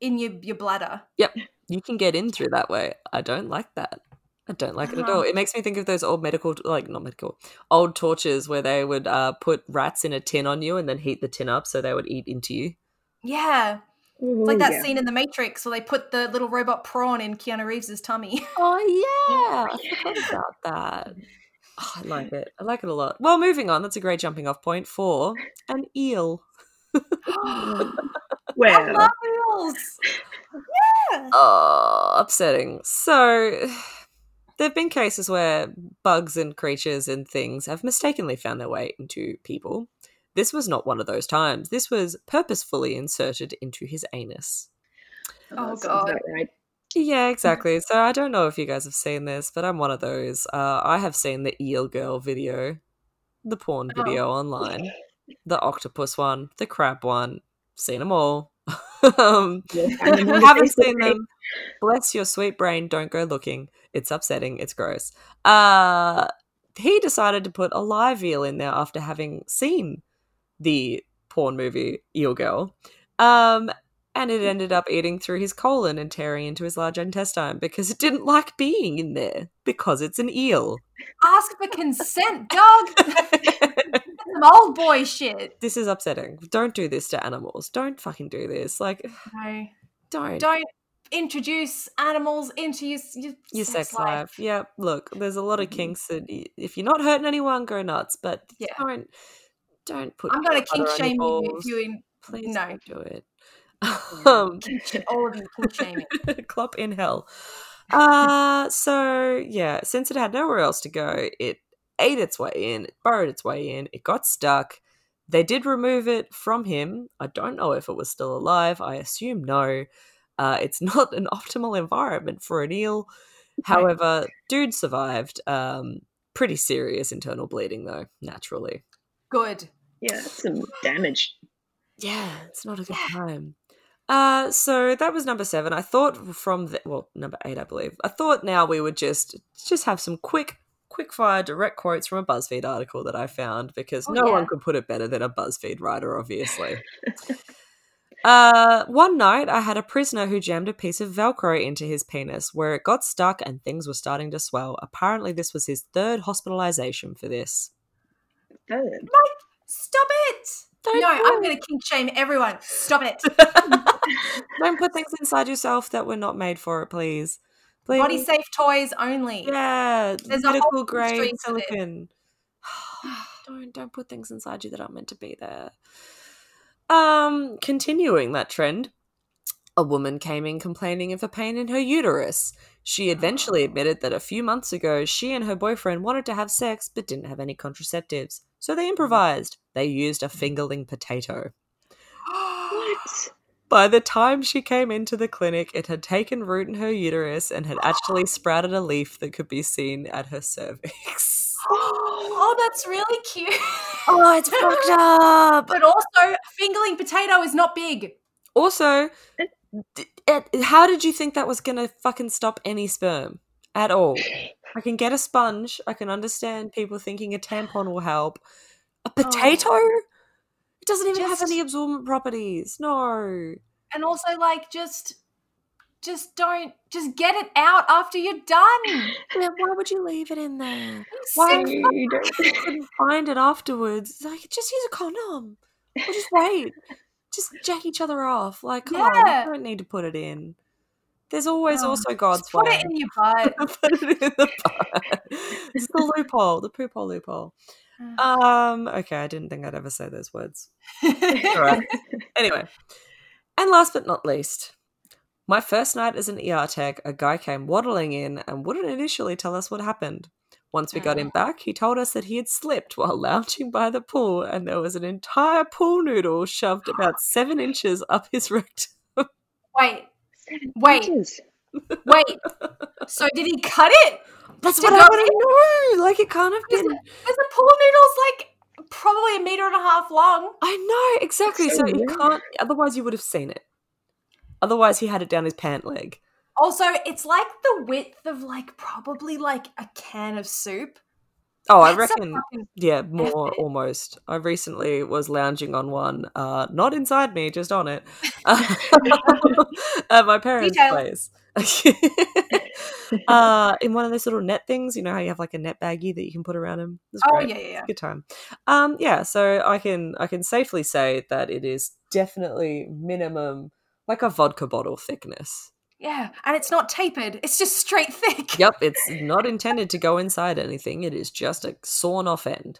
in your, your bladder. Yep. You can get in through that way. I don't like that. I don't like it at Uh-huh. all. It makes me think of those old medical, like not medical, old tortures where they would uh, put rats in a tin on you and then heat the tin up so they would eat into you. Yeah. Ooh, It's like that yeah. scene in The Matrix where they put the little robot prawn in Keanu Reeves' tummy. Oh yeah, I forgot about that. Mm-hmm. Oh, I like it. I like it a lot. Well, moving on. That's a great jumping off point for an eel. I Well, love eels. Yeah. Oh, upsetting. So, there have been cases where bugs and creatures and things have mistakenly found their way into people. This was not one of those times. This was purposefully inserted into his anus. Oh, that God. right. Yeah, exactly. So, I don't know if you guys have seen this, but I'm one of those. Uh, I have seen the eel girl video, the porn Oh. video online, the octopus one, the crab one. Seen them all. um, You'll find them on the haven't seen them. Bless your sweet brain. Don't go looking. It's upsetting. It's gross. Uh, he decided to put a live eel in there after having seen the porn movie Eel Girl. Um, and it ended up eating through his colon and tearing into his large intestine because it didn't like being in there because it's an eel. Ask for consent, dog. Some old boy shit. This is upsetting. Don't do this to animals. Don't fucking do this. Like, No. don't. Don't introduce animals into your, your, Your sex life. Yeah, look, there's a lot of kinks that if you're not hurting anyone, go nuts. But Yeah. don't, don't put. I'm going to kink butter on your shame you if you in, Please no. don't do it. um, all of you kink shaming. Clop in hell. Uh, so yeah, since it had nowhere else to go, it ate its way in, it burrowed its way in, it got stuck. They did remove it from him. I don't know if it was still alive. I assume no. Uh, it's not an optimal environment for an eel. However, dude survived. Um, pretty serious internal bleeding though, naturally. Good. Yeah, that's some damage. Yeah, it's not a good time. Uh, so that was number seven. I thought from the well, number eight, I believe. I thought now we would just just have some quick, quick fire direct quotes from a BuzzFeed article that I found because Oh, no one could put it better than a BuzzFeed writer, obviously. uh, one night I had a prisoner who jammed a piece of Velcro into his penis where it got stuck and things were starting to swell. Apparently, this was his third hospitalization for this. Third. Stop it. Don't no, do I'm going to kink shame everyone. Stop it. Don't put things inside yourself that were not made for it, please. please. Body safe toys only. Yeah, There's a whole medical industry grade to silicon. don't don't put things inside you that aren't meant to be there. Um, continuing that trend, a woman came in complaining of a pain in her uterus. She eventually ah. admitted that a few months ago she and her boyfriend wanted to have sex but didn't have any contraceptives. So they mm. improvised. They used a mm. fingerling potato. What? By the time she came into the clinic, it had taken root in her uterus and had actually sprouted a leaf that could be seen at her cervix. oh, that's really cute. Oh, it's fucked up. But also, fingerling potato is not big. Also, d- it- how did you think that was going to fucking stop any sperm at all? I can get a sponge. I can understand people thinking a tampon will help. A potato? It doesn't even have any absorbent properties. No. And also, like, just, just don't, just get it out after you're done. Yeah, why would you leave it in there? Why- don't. you couldn't find it afterwards. Like, just use a condom. Or just wait. Just jack each other off. Like, come on, you don't need to put it in. There's always Oh, also God's Just put way. it in your butt. put it in the butt. It's the loophole, the poop hole loophole. Um, okay, I didn't think I'd ever say those words. Anyway, and last but not least, my first night as an ER tech, a guy came waddling in and wouldn't initially tell us what happened. Once we got him back, he told us that he had slipped while lounging by the pool and there was an entire pool noodle shoved about seven inches up his rectum. Wait, Seven Wait. inches. wait. So did he cut it? That's To what I want to know. Like, it can't have Because been. because the pool noodle's like probably a meter and a half long. I know exactly. So So he can't. Otherwise, you would have seen it. Otherwise, he had it down his pant leg. Also, it's like the width of like probably like a can of soup. Oh, I That's a reckon. Yeah, more epic. almost. I recently was lounging on one, uh, not inside me, just on it, at my parents' place. uh, in one of those little net things, you know how you have like a net baggie that you can put around him. Oh yeah, yeah, yeah. good time. Um, yeah, so I can I can safely say that it is definitely minimum like a vodka bottle thickness. Yeah, and it's not tapered. It's just straight thick. Yep, it's not intended to go inside anything. It is just a sawn off end.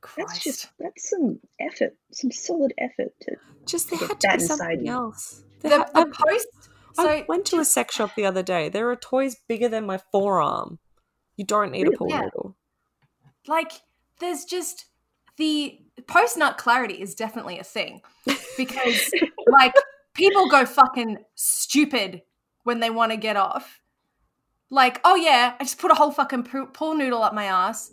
Christ. That's just that's some effort, some solid effort. To, Just there Get had to that be inside something else. There the, ha- the post. So I went to a sex shop the other day. There are toys bigger than my forearm. You don't need a Really? pool Yeah. noodle. like there's just the post nut clarity is definitely a thing because like people go fucking stupid when they want to get off. Like, oh yeah, I just put a whole fucking poo- pool noodle up my ass,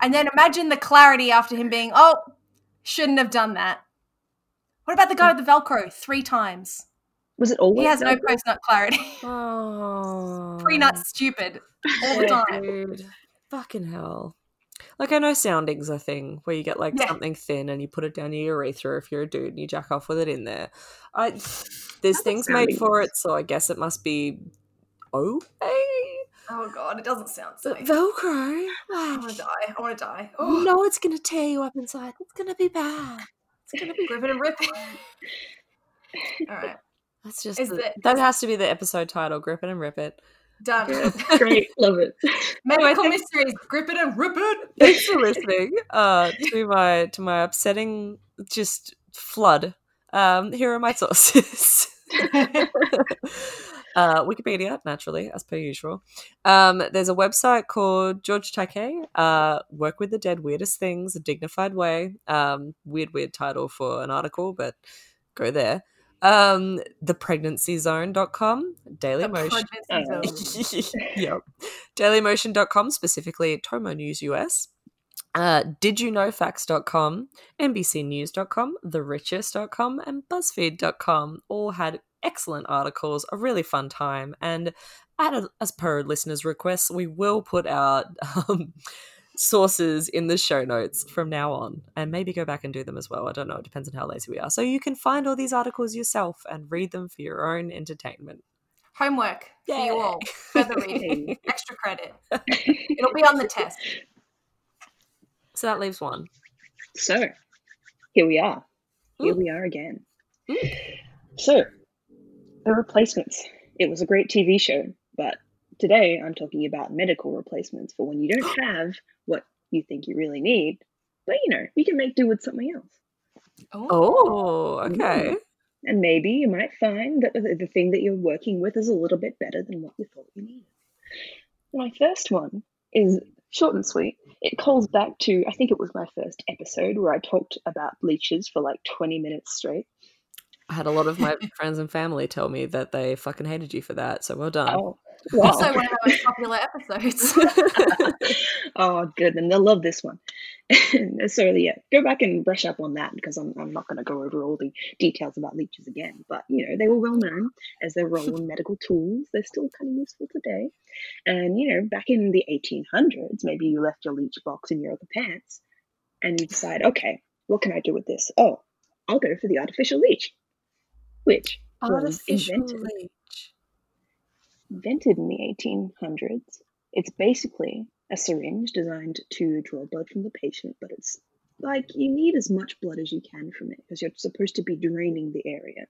and then imagine the clarity after him being, oh, shouldn't have done that. What about the guy mm. with the Velcro three times? was it always? He has no post nut clarity. Oh. Pre nut stupid all the time. dude. Fucking hell. Like I know sounding's a thing where you get like Yeah. something thin and you put it down your urethra if you're a dude and you jack off with it in there. I there's That's things made for it, so I guess it must be okay. Oh god, it doesn't sound safe. Velcro. I want to die. I want to die. Oh, know it's gonna tear you up inside. It's gonna be bad. It's gonna be. grip it and ripping. All right, That's just the- the- that has to be the episode title. Grip it and rip it. Done. Great, love it. Medical mysteries. Grip it and rip it. Thanks for listening uh, to my to my upsetting just flood. Um, here are my sources. uh, Wikipedia, naturally, as per usual. Um, there's a website called George Takei, uh, Work with the Dead Weirdest Things, a dignified way. Um, weird, weird title for an article, but go there. Um, thepregnancyzone.com, Daily The Motion. pregnancy zone. yep. Dailymotion.com, specifically Tomo News US. Uh, didyouknowfacts.com, NBCnews.com, TheRichest.com, and BuzzFeed.com all had excellent articles, a really fun time, and at as per listeners' requests, we will put out um, sources in the show notes from now on, and maybe go back and do them as well. I don't know; it depends on how lazy we are. So you can find all these articles yourself and read them for your own entertainment. Homework for you Yay. all. Further reading. Extra credit. It'll be on the test. So that leaves one. So, here we are. Here we are again. Mm. So, the replacements. It was a great TV show, but today I'm talking about medical replacements for when you don't have what you think you really need, but you know, you can make do with something else. Oh, mm. okay. And maybe you might find that the, the thing that you're working with is a little bit better than what you thought you needed. My first one is short and sweet. It calls back to, I think it was my first episode where I talked about leeches for like 20 minutes straight. I had a lot of my friends and family tell me that they fucking hated you for that. So well done. Oh, wow. Also, one of our most popular episodes. oh, good. And they'll love this one. so, yeah, go back and brush up on that because I'm, I'm not going to go over all the details about leeches again. But, you know, they were well known as their role in medical tools. They're still kind of useful today. And, you know, back in the 1800s, maybe you left your leech box in your other pants and you decide, okay, what can I do with this? Oh, I'll go for the artificial leech, which was Artificial invented invented in the 1800s. It's basically a syringe designed to draw blood from the patient, but it's like you need as much blood as you can from it because you're supposed to be draining the area.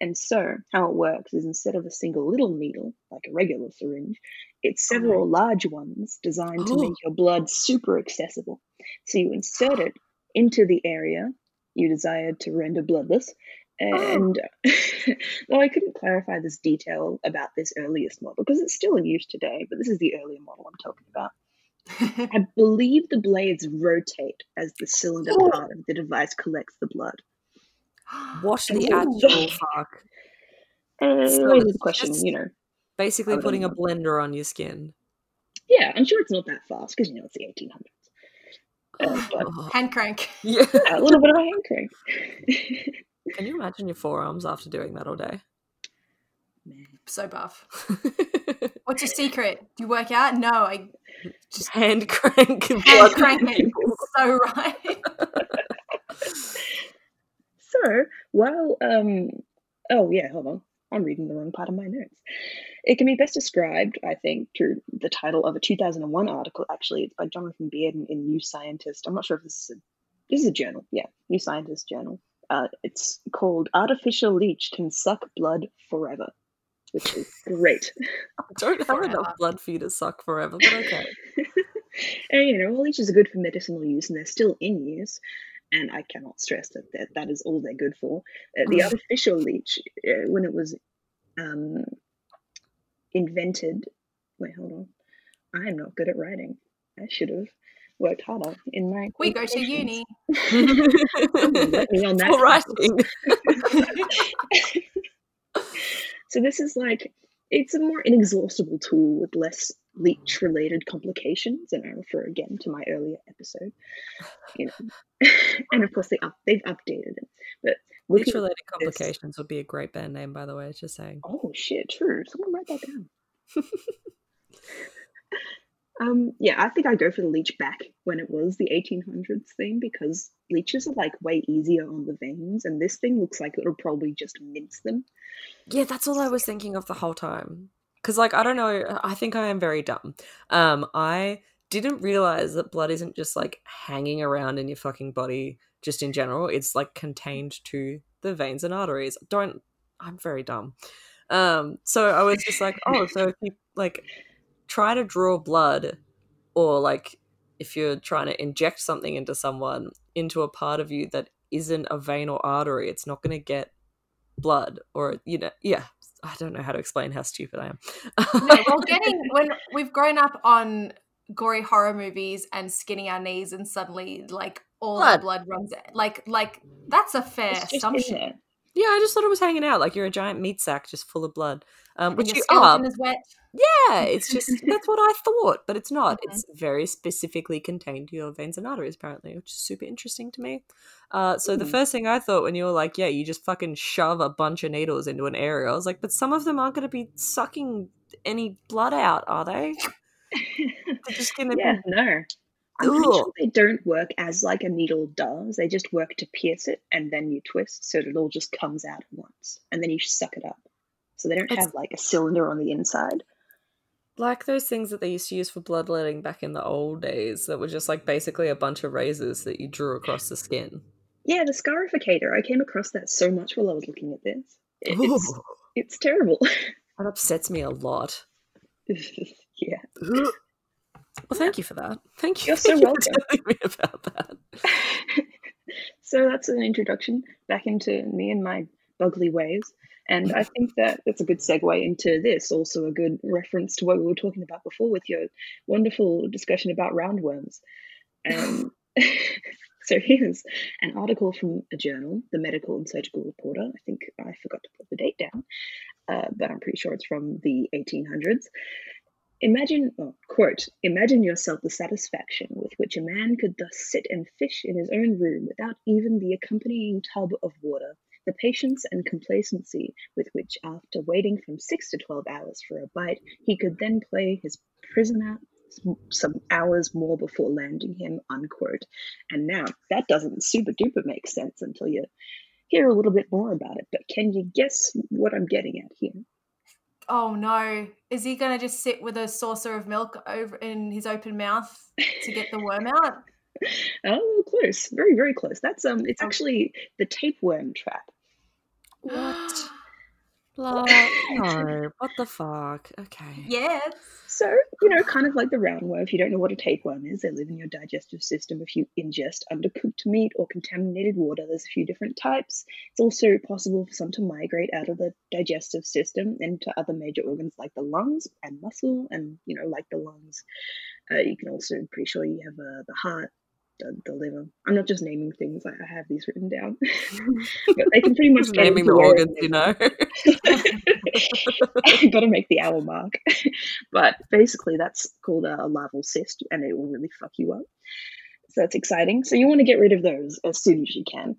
And so, how it works is instead of a single little needle, like a regular syringe, it's several large ones designed to Oh. make your blood super accessible. So, you insert it into the area you desired to render bloodless. And though I couldn't clarify this detail about this earliest model because it's still in use today, but this is the earlier model I'm talking about. I believe the blades rotate as the cylinder Oh. part of the device collects the blood. What the actual fuck? Uh, So the question, you know. Basically I don't putting a blender on your skin. Yeah, I'm sure it's not that fast because you know it's the 1800s. Uh, but Oh, Hand crank. yeah. a little bit of a hand crank. Can you imagine your forearms after doing that all day? Man. So buff. What's your secret? Do you work out? No, I Just hand crank hand crank it. So right. So, while, um, oh yeah, hold on. I'm reading the wrong part of my notes. It can be best described, I think, through the title of a 2001 article. Actually, it's by Jonathan Beard in, in New Scientist. I'm not sure if this is a, this is a journal. Yeah, New Scientist journal. Uh, it's called "Artificial Leech Can Suck Blood Forever," which is great. I don't have Forever. enough blood for you to suck forever, but okay. and you know, all leeches are good for medicinal use, and they're still in use. And I cannot stress that that, that is all they're good for. Uh, the artificial leech, uh, when it was um, invented, wait, hold on. I am not good at writing. I should have worked harder in my. We go to uni. Let me on that. For writing. So this is like it's a more inexhaustible tool with less leech related complications, and I refer again to my earlier episode. You know, and of course they up they've updated it. But Leech at related this- complications would be a great band name, by the way, just saying. Oh shit, true. Someone write that down. Um, yeah, I think I go for the leech back when it was the 1800s thing because leeches are like way easier on the veins, and this thing looks like it'll probably just mince them. Yeah, that's all I was thinking of the whole time. Because, like, I don't know, I think I am very dumb. Um, I didn't realize that blood isn't just like hanging around in your fucking body just in general. It's like contained to the veins and arteries. Don't, I'm very dumb. Um, so I was just like, oh, so if you like try to draw blood or like if you're trying to inject something into someone into a part of you that isn't a vein or artery, it's not going to get blood or you know yeah i don't know how to explain how stupid i am no well getting when we've grown up on gory horror movies and skinning our knees and suddenly like all blood. the blood runs out. like like that's a fair assumption yeah i just thought it was hanging out like you're a giant meat sack just full of blood um, which you are. Yeah, it's just that's what I thought, but it's not. Mm-hmm. It's very specifically contained to your veins and arteries, apparently, which is super interesting to me. Uh, so mm. the first thing I thought when you were like, "Yeah, you just fucking shove a bunch of needles into an area," I was like, "But some of them aren't going to be sucking any blood out, are they?" They're just going to yeah, be no. I'm pretty sure they don't work as like a needle does. They just work to pierce it and then you twist so that it all just comes out at once. And then you suck it up. So they don't it's, have like a cylinder on the inside like those things that they used to use for bloodletting back in the old days that were just like basically a bunch of razors that you drew across the skin. Yeah, the scarificator. I came across that so much while I was looking at this. It's, it's terrible. That upsets me a lot. yeah. Well, thank you for that. Thank you. You're so welcome. telling me about that. so that's an introduction back into me and my bugly ways. And I think that that's a good segue into this, also a good reference to what we were talking about before with your wonderful discussion about roundworms. Um, so here's an article from a journal, the Medical and Surgical Reporter. I think I forgot to put the date down, uh, but I'm pretty sure it's from the 1800s. Imagine, oh, quote, imagine yourself the satisfaction with which a man could thus sit and fish in his own room without even the accompanying tub of water the patience and complacency with which, after waiting from six to twelve hours for a bite, he could then play his prisoner some hours more before landing him, unquote. And now that doesn't super duper make sense until you hear a little bit more about it. But can you guess what I'm getting at here? Oh no. Is he gonna just sit with a saucer of milk over in his open mouth to get the worm out? oh, close. Very, very close. That's um it's actually the tapeworm trap. What? no, what the fuck? Okay. Yes. So, you know, kind of like the roundworm, if you don't know what a tapeworm is, they live in your digestive system. If you ingest undercooked meat or contaminated water, there's a few different types. It's also possible for some to migrate out of the digestive system into other major organs like the lungs and muscle. And, you know, like the lungs, uh, you can also, pretty sure you have uh, the heart, the, the liver. I'm not just naming things; I, I have these written down. but they can pretty much naming the organs, you know. Got to make the hour mark. but basically, that's called a, a larval cyst, and it will really fuck you up. So that's exciting. So you want to get rid of those as soon as you can.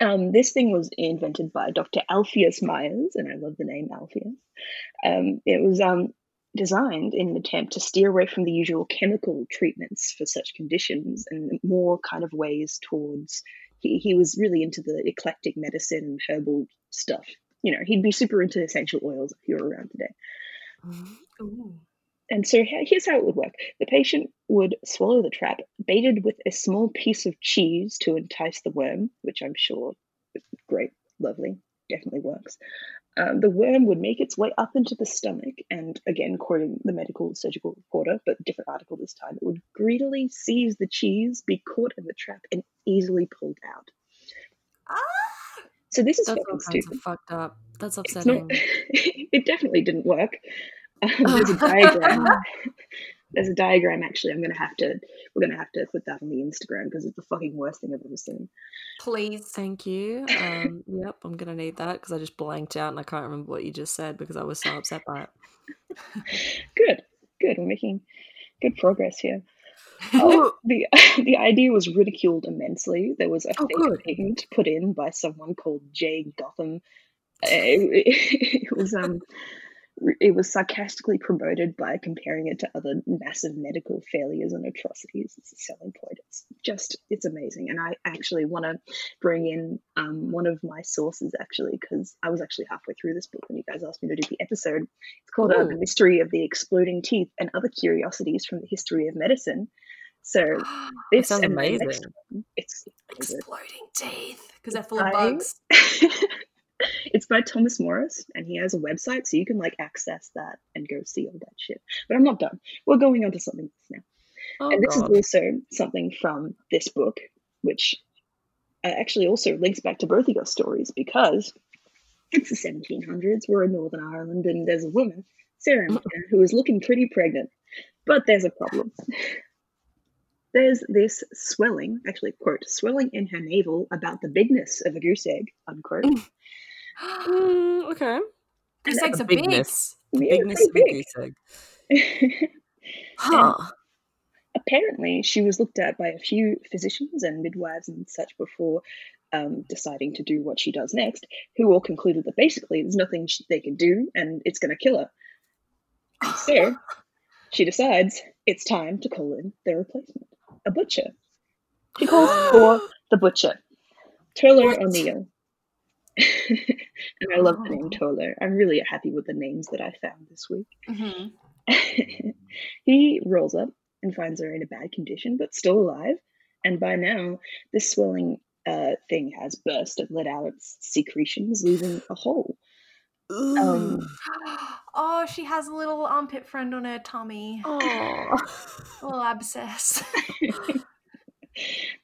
Um, this thing was invented by Dr. Alpheus Myers, and I love the name Alpheus. Um, it was um, designed in an attempt to steer away from the usual chemical treatments for such conditions and more kind of ways towards he, he was really into the eclectic medicine and herbal stuff. You know he'd be super into essential oils if you were around today. Mm-hmm. Ooh. and so here's how it would work. The patient would swallow the trap baited with a small piece of cheese to entice the worm which i'm sure great lovely definitely works um, the worm would make its way up into the stomach, and again, quoting the medical surgical reporter, but different article this time, it would greedily seize the cheese, be caught in the trap, and easily pulled out. Ah! So this is That's fucking stupid. fucked up. That's upsetting. Not, it definitely didn't work. Um, there's a diagram. there's a diagram actually. I'm gonna have to we're gonna have to put that on the instagram because it's the fucking worst thing i've ever seen. Please thank you. Um yep i'm gonna need that because i just blanked out and i can't remember what you just said because i was so upset by it. Good good. We're making good progress here. Oh, the the idea was ridiculed immensely. There was a oh, fake patent put in by someone called Jay Gotham. It, it, it was um it was sarcastically promoted by comparing it to other massive medical failures and atrocities. It's a selling point. It's just, it's amazing. And I actually want to bring in um, one of my sources actually, because I was actually halfway through this book when you guys asked me to do the episode. It's called uh, The Mystery of the Exploding Teeth and Other Curiosities from the History of Medicine. So this sounds amazing. one, it's Exploding teeth because they're full of I- bugs. it's by Thomas Morris, and he has a website, so you can like access that and go see all that shit. But I'm not done. We're going on to something else now, Oh, and this God. is also something from this book, which uh, actually also links back to both of your stories because it's the 1700s. We're in Northern Ireland, and there's a woman, Sarah, who is looking pretty pregnant, but there's a problem. There's this swelling, actually, quote, swelling in her navel about the bigness of a goose egg, unquote. Mm, okay. Goose eggs The are big. bigness. The Yeah, bigness of a pretty goose egg. big. Huh. Apparently, she was looked at by a few physicians and midwives and such before um, deciding to do what she does next, who all concluded that basically there's nothing sh- they can do and it's going to kill her. And so she decides it's time to call in their replacement, a butcher. She calls for the butcher, Turlo What? O'Neill. and I love the name Turlo. I'm really happy with the names that I found this week. Mhm. he rolls up and finds her in a bad condition, but still alive. And by now, this swelling uh, thing has burst and let out its secretions, leaving a hole. Um, oh, she has a little armpit friend on her tummy. Oh. A little abscess.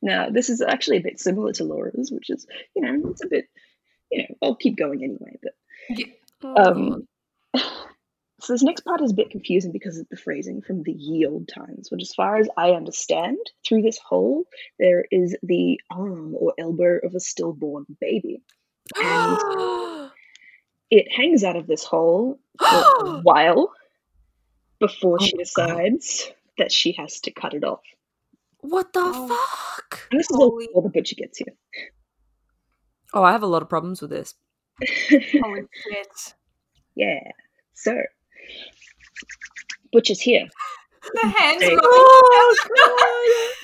Now, this is actually a bit similar to Laura's, which is, you know, it's a bit, you know, I'll keep going anyway. But um, so this next part is a bit confusing because of the phrasing from the ye old times, which, as far as I understand, through this hole there is the arm or elbow of a stillborn baby. and it hangs out of this hole for a while before she Oh, God. decides that she has to cut it off. what the Oh. fuck? And this is all before the butcher gets here. Oh, I have a lot of problems with this. Holy shit. yeah. So, butcher's here. The hands Hey. rubbing. Oh,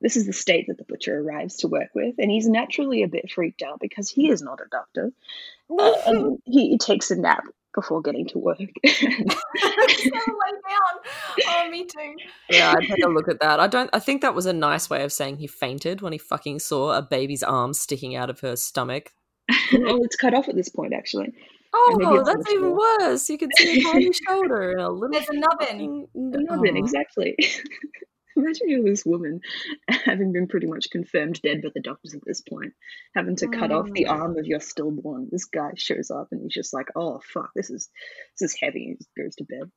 This is the state that the butcher arrives to work with, and he's naturally a bit freaked out because he is not a doctor. Uh, and he, he takes a nap before getting to work. so. Oh, me too. Yeah, I'd take a look at that. I don't. I think that was a nice way of saying he fainted when he fucking saw a baby's arm sticking out of her stomach. oh, it's cut off at this point, actually. Oh, that's even floor. worse. You can see a tiny shoulder and a little. There's a nubbin. nubbin, Oh. exactly. Imagine you're this woman having been pretty much confirmed dead by the doctors at this point, having to cut off the Mm. arm of your stillborn. This guy shows up and he's just like, "Oh fuck, this is this is heavy." He goes to bed.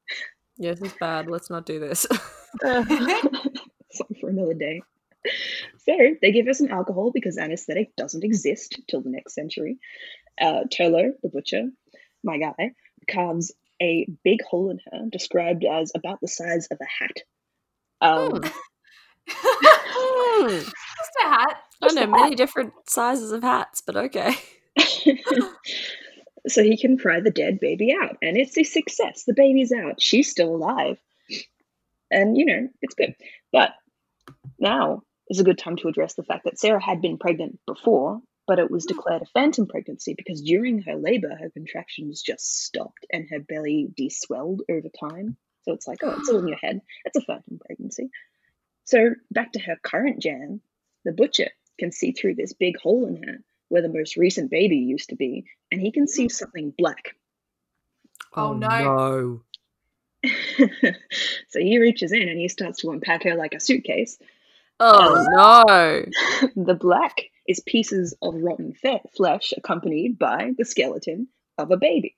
Yeah, this is bad. Let's not do this. Something for another day. So they give her some alcohol because anesthetic doesn't exist till the next century. Uh, Turlo, the butcher, my guy, carves a big hole in her, described as about the size of a hat. Um, Hmm. Just a hat. I know many different sizes of hats, but okay. so he can pry the dead baby out, and it's a success. The baby's out. She's still alive, and you know it's good. But now is a good time to address the fact that Sarah had been pregnant before, but it was declared a phantom pregnancy because during her labor, her contractions just stopped and her belly deswelled over time. So it's like, oh, it's all in your head. It's a fucking pregnancy. So back to her current jam, the butcher can see through this big hole in her where the most recent baby used to be, and he can see something black. Oh, oh no. no. so he reaches in and he starts to unpack her like a suitcase. Oh um, no. The black is pieces of rotten fe- flesh accompanied by the skeleton of a baby.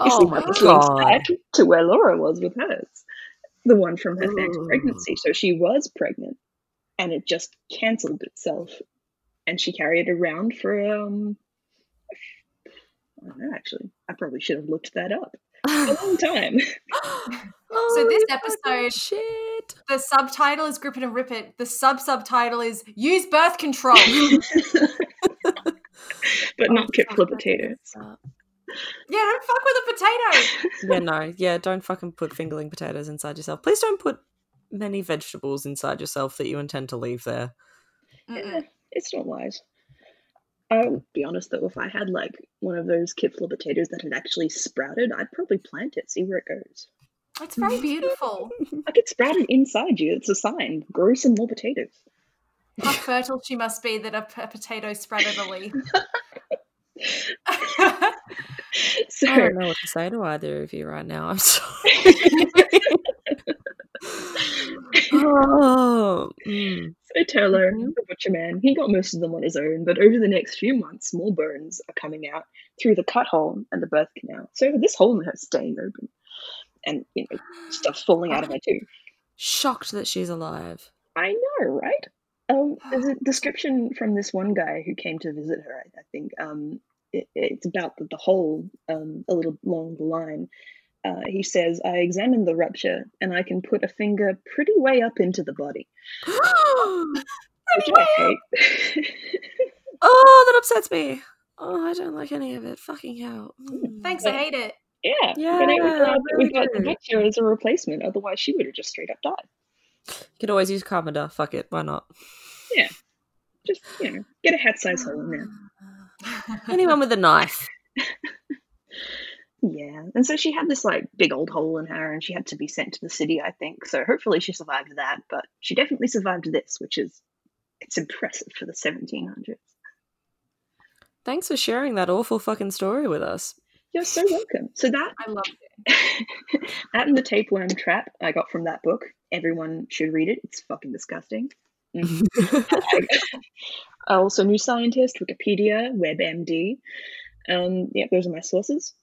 If Oh we my have this links god. back to where Laura was with hers, the one from her phantom Ooh. pregnancy. So she was pregnant, and it just cancelled itself, and she carried it around for um. I don't know. Actually, I probably should have looked that up. A long time. Oh, So this episode- shit. The subtitle is Grip It and Rip It. The sub subtitle is Use Birth Control. but not Oh, Kip fuck, Flip that Potato. sucks. Yeah, don't fuck with a potato. yeah, no, yeah, don't fucking put fingerling potatoes inside yourself. Please don't put many vegetables inside yourself that you intend to leave there. Mm-mm. It's not wise. I'll be honest though, if I had like one of those Kipfler potatoes that had actually sprouted, I'd probably plant it, see where it goes. It's very beautiful. Like it sprouted inside you. It's a sign. Grow some more potatoes. How fertile she must be that a p- potato sprouted a leaf. So I don't know what to say to either of you right now. I'm sorry. oh, mm. So Turlo, Mhm. the butcher man, he got most of them on his own, but over the next few months, more bones are coming out through the cut hole and the birth canal. So this hole in her staying open, and you know stuff falling out of her too. shocked that she's alive. I know, right? Um, there's a description from this one guy who came to visit her. I, I think um, it, it's about the, the hole um, a little along the line. Uh, he says, "I examined the rupture, and I can put a finger pretty way up into the body." Which I hate. oh, that upsets me. Oh, I don't like any of it. Fucking hell. Mm. Thanks, I hate it. Yeah, Yeah, but I'm glad that we got the do. butcher as a replacement. Otherwise, she would have just straight up died. You could always use Carpenter. Fuck it. Why not? Yeah. Just you know, get a hat size hole in there. Anyone with a knife. Yeah, and so she had this like big old hole in her, and she had to be sent to the city. I think so. Hopefully, she survived that, but she definitely survived this, which is it's impressive for the 1700s. Thanks for sharing that awful fucking story with us. You're so welcome. So that I love it. that and the tapeworm trap I got from that book. Everyone should read it. It's fucking disgusting. Mm. I, I also New Scientist, Wikipedia, WebMD. Um, yeah, those are my sources.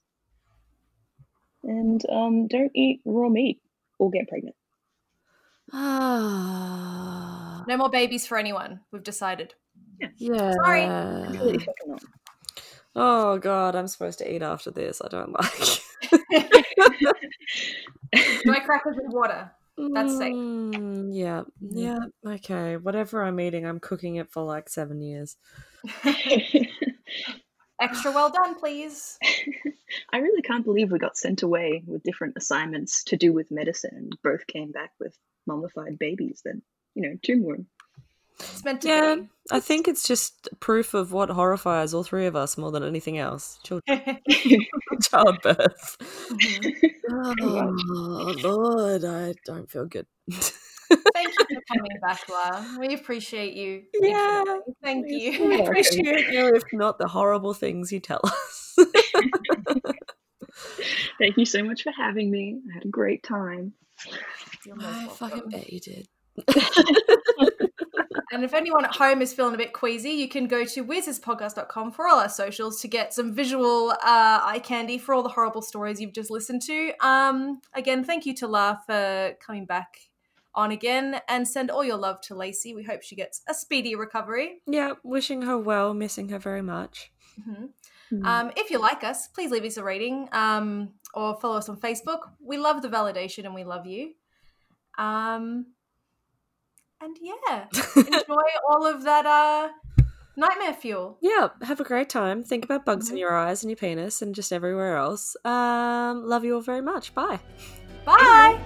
And um, don't eat raw meat or get pregnant. Ah. No more babies for anyone. We've decided. Yeah. Sorry. Really fucking not. Oh god, I'm supposed to eat after this. I don't like. Dry crackers with water. That's safe. Mm, yeah. Yeah. Okay. Whatever I'm eating, I'm cooking it for like seven years. Extra well done, please. I really can't believe we got sent away with different assignments to do with medicine and both came back with mummified babies then, you know, tomb worm. It's meant to Yeah. be. I think it's just proof of what horrifies all three of us more than anything else. Children, childbirth. Oh Lord, I don't feel good. Thank you for coming back, La. We appreciate you. Yeah, infinitely. Thank We you. We appreciate you, if not the horrible things you tell us. Thank you so much for having me. I had a great time. I fucking bet you did. And if anyone at home is feeling a bit queasy, you can go to wyrdsisterspodcast.com for all our socials to get some visual uh, eye candy for all the horrible stories you've just listened to. Um, again, thank you to La for coming back on again and send all your love to Lacey. We hope she gets a speedy recovery. Yeah, wishing her well, missing her very much. Mhm. Hmm. Um, if you like us, please leave us a rating um, or follow us on Facebook. We love the validation and we love you. Um, and yeah, enjoy all of that uh, nightmare fuel. Yeah, have a great time. Think about bugs in your eyes and your penis and just everywhere else. Um, love you all very much. Bye. Bye.